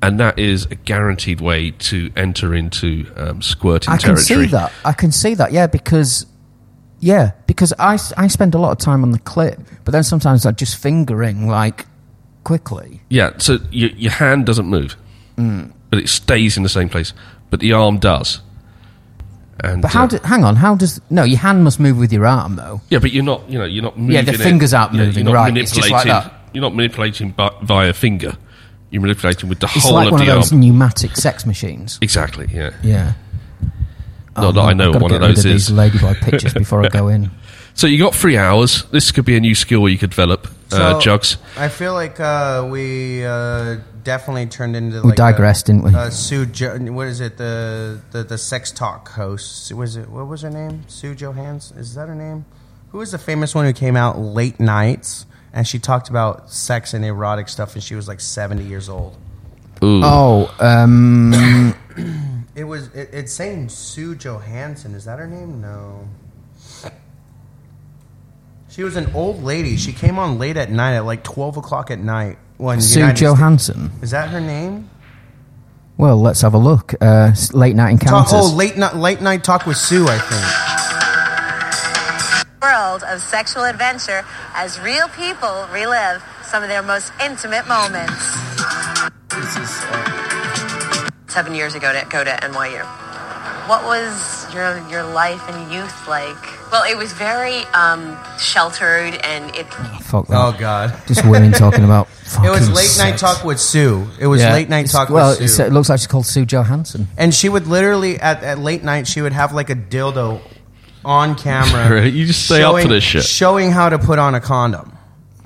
S3: And that is a guaranteed way to enter into um, squirting territory.
S2: I can see that. I can see that. Yeah, because yeah, because I, I spend a lot of time on the clip, but then sometimes I just fingering like quickly.
S3: Yeah, so your, your hand doesn't move,
S2: Mm.
S3: but it stays in the same place. But the arm does. And
S2: But how?
S3: uh,
S2: Do, hang on. How does? No, your hand must move with your arm though.
S3: yeah, but you're not. You know, you're not. Moving
S2: Yeah, the
S3: it.
S2: fingers aren't
S3: Yeah,
S2: moving,
S3: You're not
S2: right, it's just like that.
S3: You're not manipulating bu- via finger. You're manipulating with the
S2: It's
S3: whole
S2: like
S3: of
S2: one of those
S3: arm.
S2: pneumatic sex machines.
S3: Exactly. Yeah.
S2: Yeah.
S3: Not that I know what
S2: got
S3: one
S2: to
S3: of those
S2: of
S3: is.
S2: these ladyboy pictures (laughs) before I go in.
S3: So you got three hours. This could be a new skill you could develop,
S4: So,
S3: Jugz.
S4: I feel like uh, we uh, definitely turned into
S2: We
S4: like
S2: digressed,
S4: a,
S2: didn't we?
S4: Uh, Sue, jo- what is it? The, the the sex talk host. Was it? What was her name? Sue Johans. Is that her name? Who was the famous one who came out late nights and she talked about sex and erotic stuff and she was like seventy years old.
S3: Ooh.
S2: Oh, um, (coughs)
S4: It was. It, it's saying Sue Johanson. Is that her name? No. She was an old lady. She came on late at night at like twelve o'clock at night. When
S2: Sue
S4: United States-
S2: Johanson.
S4: Is that her name?
S2: Well, let's have a look. Uh, late night
S4: Talk,
S2: encounters.
S4: oh, late night, late night talk with Sue. I think.
S17: world of sexual adventure as real people relive some of their most intimate moments. Seven years ago to go to NYU. What was your your life and youth like Well, it was very um, sheltered, and it.
S2: Fuck that.
S4: Oh God.
S2: Just women talking about. (laughs)
S4: It was
S2: fucking
S4: late night talk with Sue. It was
S2: Yeah.
S4: late night
S2: It's-
S4: talk
S2: well,
S4: with
S2: it's-
S4: Sue.
S2: it looks like she's called Sue Johanson.
S4: and she would literally at, at late night she would have like a dildo on camera. (laughs)
S3: You just stay up for this shit.
S4: Showing how to put on a condom.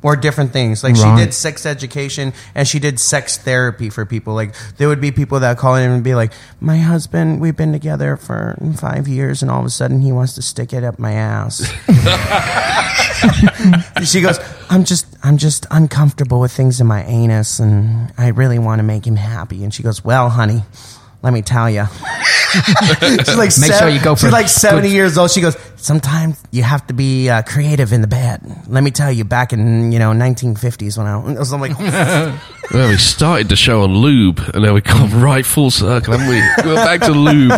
S4: Or different things. Like
S2: Right.
S4: she did sex education and she did sex therapy for people. Like there would be people that call in and be like, My husband, we've been together for five years and all of a sudden he wants to stick it up my ass. (laughs) she goes, I'm just I'm just uncomfortable with things in my anus and I really want to make him happy. And she goes, Well, honey, let me tell you. (laughs) she's like,
S2: Make
S4: sev-
S2: sure you go for
S4: she's like 70
S2: good-
S4: years old. She goes, Sometimes you have to be uh, creative in the bed. Let me tell you, back in, you know, 1950s when I (laughs) was, I'm like, (laughs)
S3: Well, we started the show on lube, and now we've come right full circle, haven't we? We're back to lube.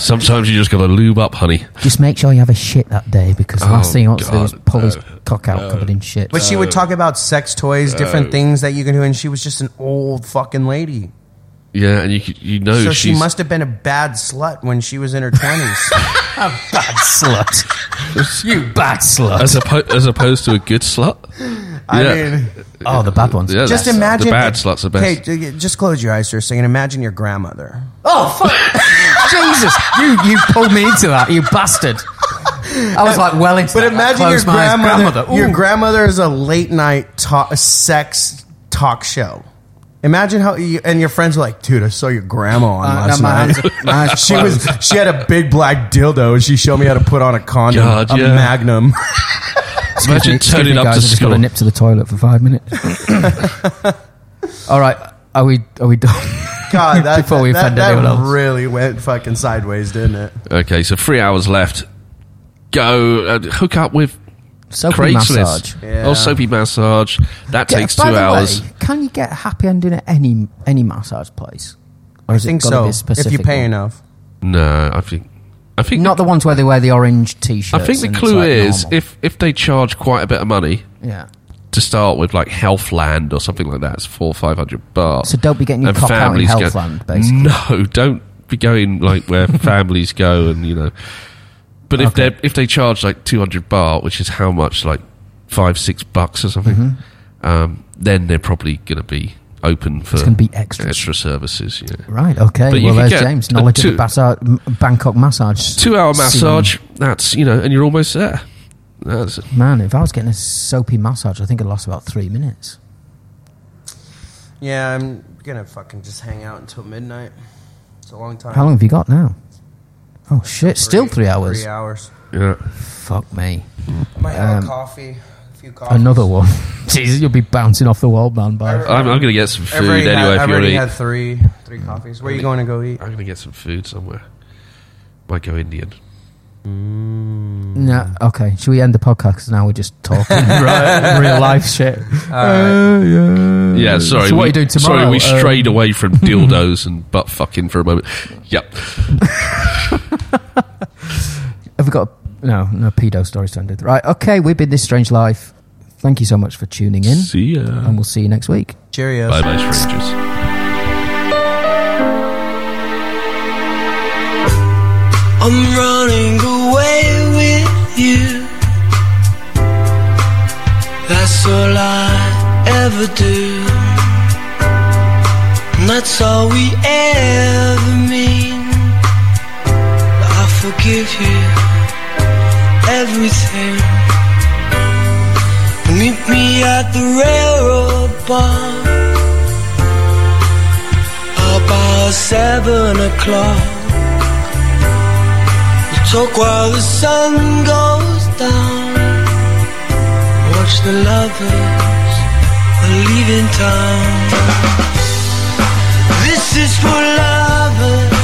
S3: Sometimes you just got to lube up, honey.
S2: Just make sure you have a shit that day because the last
S3: Oh,
S2: thing he wants to do is
S3: God,
S2: pull his cock out covered in shit.
S4: But she would talk about sex toys, different
S3: Uh,
S4: things that you can do, and she was just an old fucking lady.
S3: Yeah, and you c- you know
S4: so she
S3: she's
S4: must have been a bad slut when she was in her twenties. (laughs)
S2: a bad slut. you bad slut.
S3: as, oppo- as opposed to a good slut.
S4: I
S3: Yeah.
S4: mean,
S2: oh, the bad ones.
S3: Yeah,
S4: just
S3: that's-
S4: imagine
S3: the bad sluts are best.
S4: Hey, j- just close your eyes for a second. Imagine your grandmother.
S2: Oh fuck! (laughs) Jesus, you you pulled me into that, you bastard. I was like, well into
S4: But
S2: that. I
S4: imagine your
S2: closed my eyes,
S4: grandmother. Your
S2: Ooh.
S4: grandmother is a late night talk, sex talk show. Imagine how you and your friends were like, dude, I saw your grandma on
S2: Uh,
S4: last
S2: no, my
S4: night.
S2: eyes my eyes (laughs)
S4: she was she had a big black dildo and she showed me how to put on a condom,
S3: God,
S4: a
S3: yeah.
S4: magnum. (laughs)
S2: Excuse
S3: Imagine
S2: me, excuse
S3: turning up
S2: guys,
S3: to
S2: I just got
S3: school.
S2: to nip to the toilet for five minutes. (laughs) All right, are we are we done?
S4: God, that,
S2: Before we
S4: that,
S2: offend
S4: that,
S2: anyone else.
S4: really went fucking sideways, didn't it?
S3: Okay, so three hours left. Go uh, hook up with
S2: Soapy
S3: Craigslist
S2: massage.
S4: Oh, yeah.
S3: or soapy massage. That
S2: Yeah,
S3: takes
S2: by
S3: two
S2: the
S3: hours.
S2: way, can you get a happy ending at any any massage place? Or
S4: I
S2: is it
S4: think
S2: gotta
S4: so.
S2: be a
S4: If
S2: specific
S4: you pay
S2: one?
S4: enough.
S3: No, I think I think
S2: Not the ones where they wear the orange t-shirts.
S3: I think the
S2: and it's
S3: clue
S2: like
S3: is
S2: normal.
S3: if if they charge quite a bit of money
S2: yeah.
S3: to start with, like Healthland or something like that, it's four five hundred baht.
S2: So don't be getting your
S3: And
S2: cock out in
S3: families go-
S2: Healthland, basically.
S3: No, don't be going like where (laughs) families go and you know. But if
S2: Okay.
S3: they if they charge like two hundred baht, which is how much like five six bucks or something,
S2: Mm-hmm.
S3: um, then they're probably going to be open for
S2: gonna be extras.
S3: extra services. Yeah.
S2: Right. Okay.
S3: But
S2: well, there's James. Knowledge
S3: two-
S2: of the Basa- Bangkok massage.
S3: Two hour
S2: scene.
S3: massage. That's you know, and you're almost there. That's
S2: Man, if I was getting a soapy massage, I think it'd last about three minutes.
S4: Yeah, I'm gonna fucking just hang out until midnight. It's a long time.
S2: How long have you got now? Oh shit! Still three hours.
S4: Three hours.
S3: yeah.
S2: Fuck me.
S4: I might have
S2: Um,
S4: a coffee. A few coffees.
S2: Another one. (laughs) Jesus, you'll be bouncing off the wall, man. By
S3: I'm, I'm going to get some
S4: I've
S3: food
S4: already
S3: anyway.
S4: Had,
S3: if
S4: I've
S3: you want
S4: already
S3: to
S4: had
S3: eat,
S4: three three coffees. Where are you going to go eat?
S3: I'm going to get some food somewhere. Might go Indian.
S2: no. Okay. Should we end the podcast? Now we're just talking (laughs) right, real life shit. Uh, yeah.
S3: Yeah, sorry.
S2: So what
S3: we,
S2: are you doing tomorrow?
S3: Sorry, we
S2: Um,
S3: strayed away from (laughs) dildos and butt fucking for a moment. Yep.
S2: Have we got no no pedo stories to end with? Right. Okay. We've been this strange life. Thank you so much for tuning in.
S3: See ya.
S2: And we'll see you next week.
S4: Cheerios.
S3: Bye bye, strangers.
S11: I'm running away with you. That's all I ever do. And that's all we ever mean. I forgive you everything. Meet me at the railroad bar about seven o'clock. We Talk while the sun goes down. Watch the lovers leaving town. This is for lovers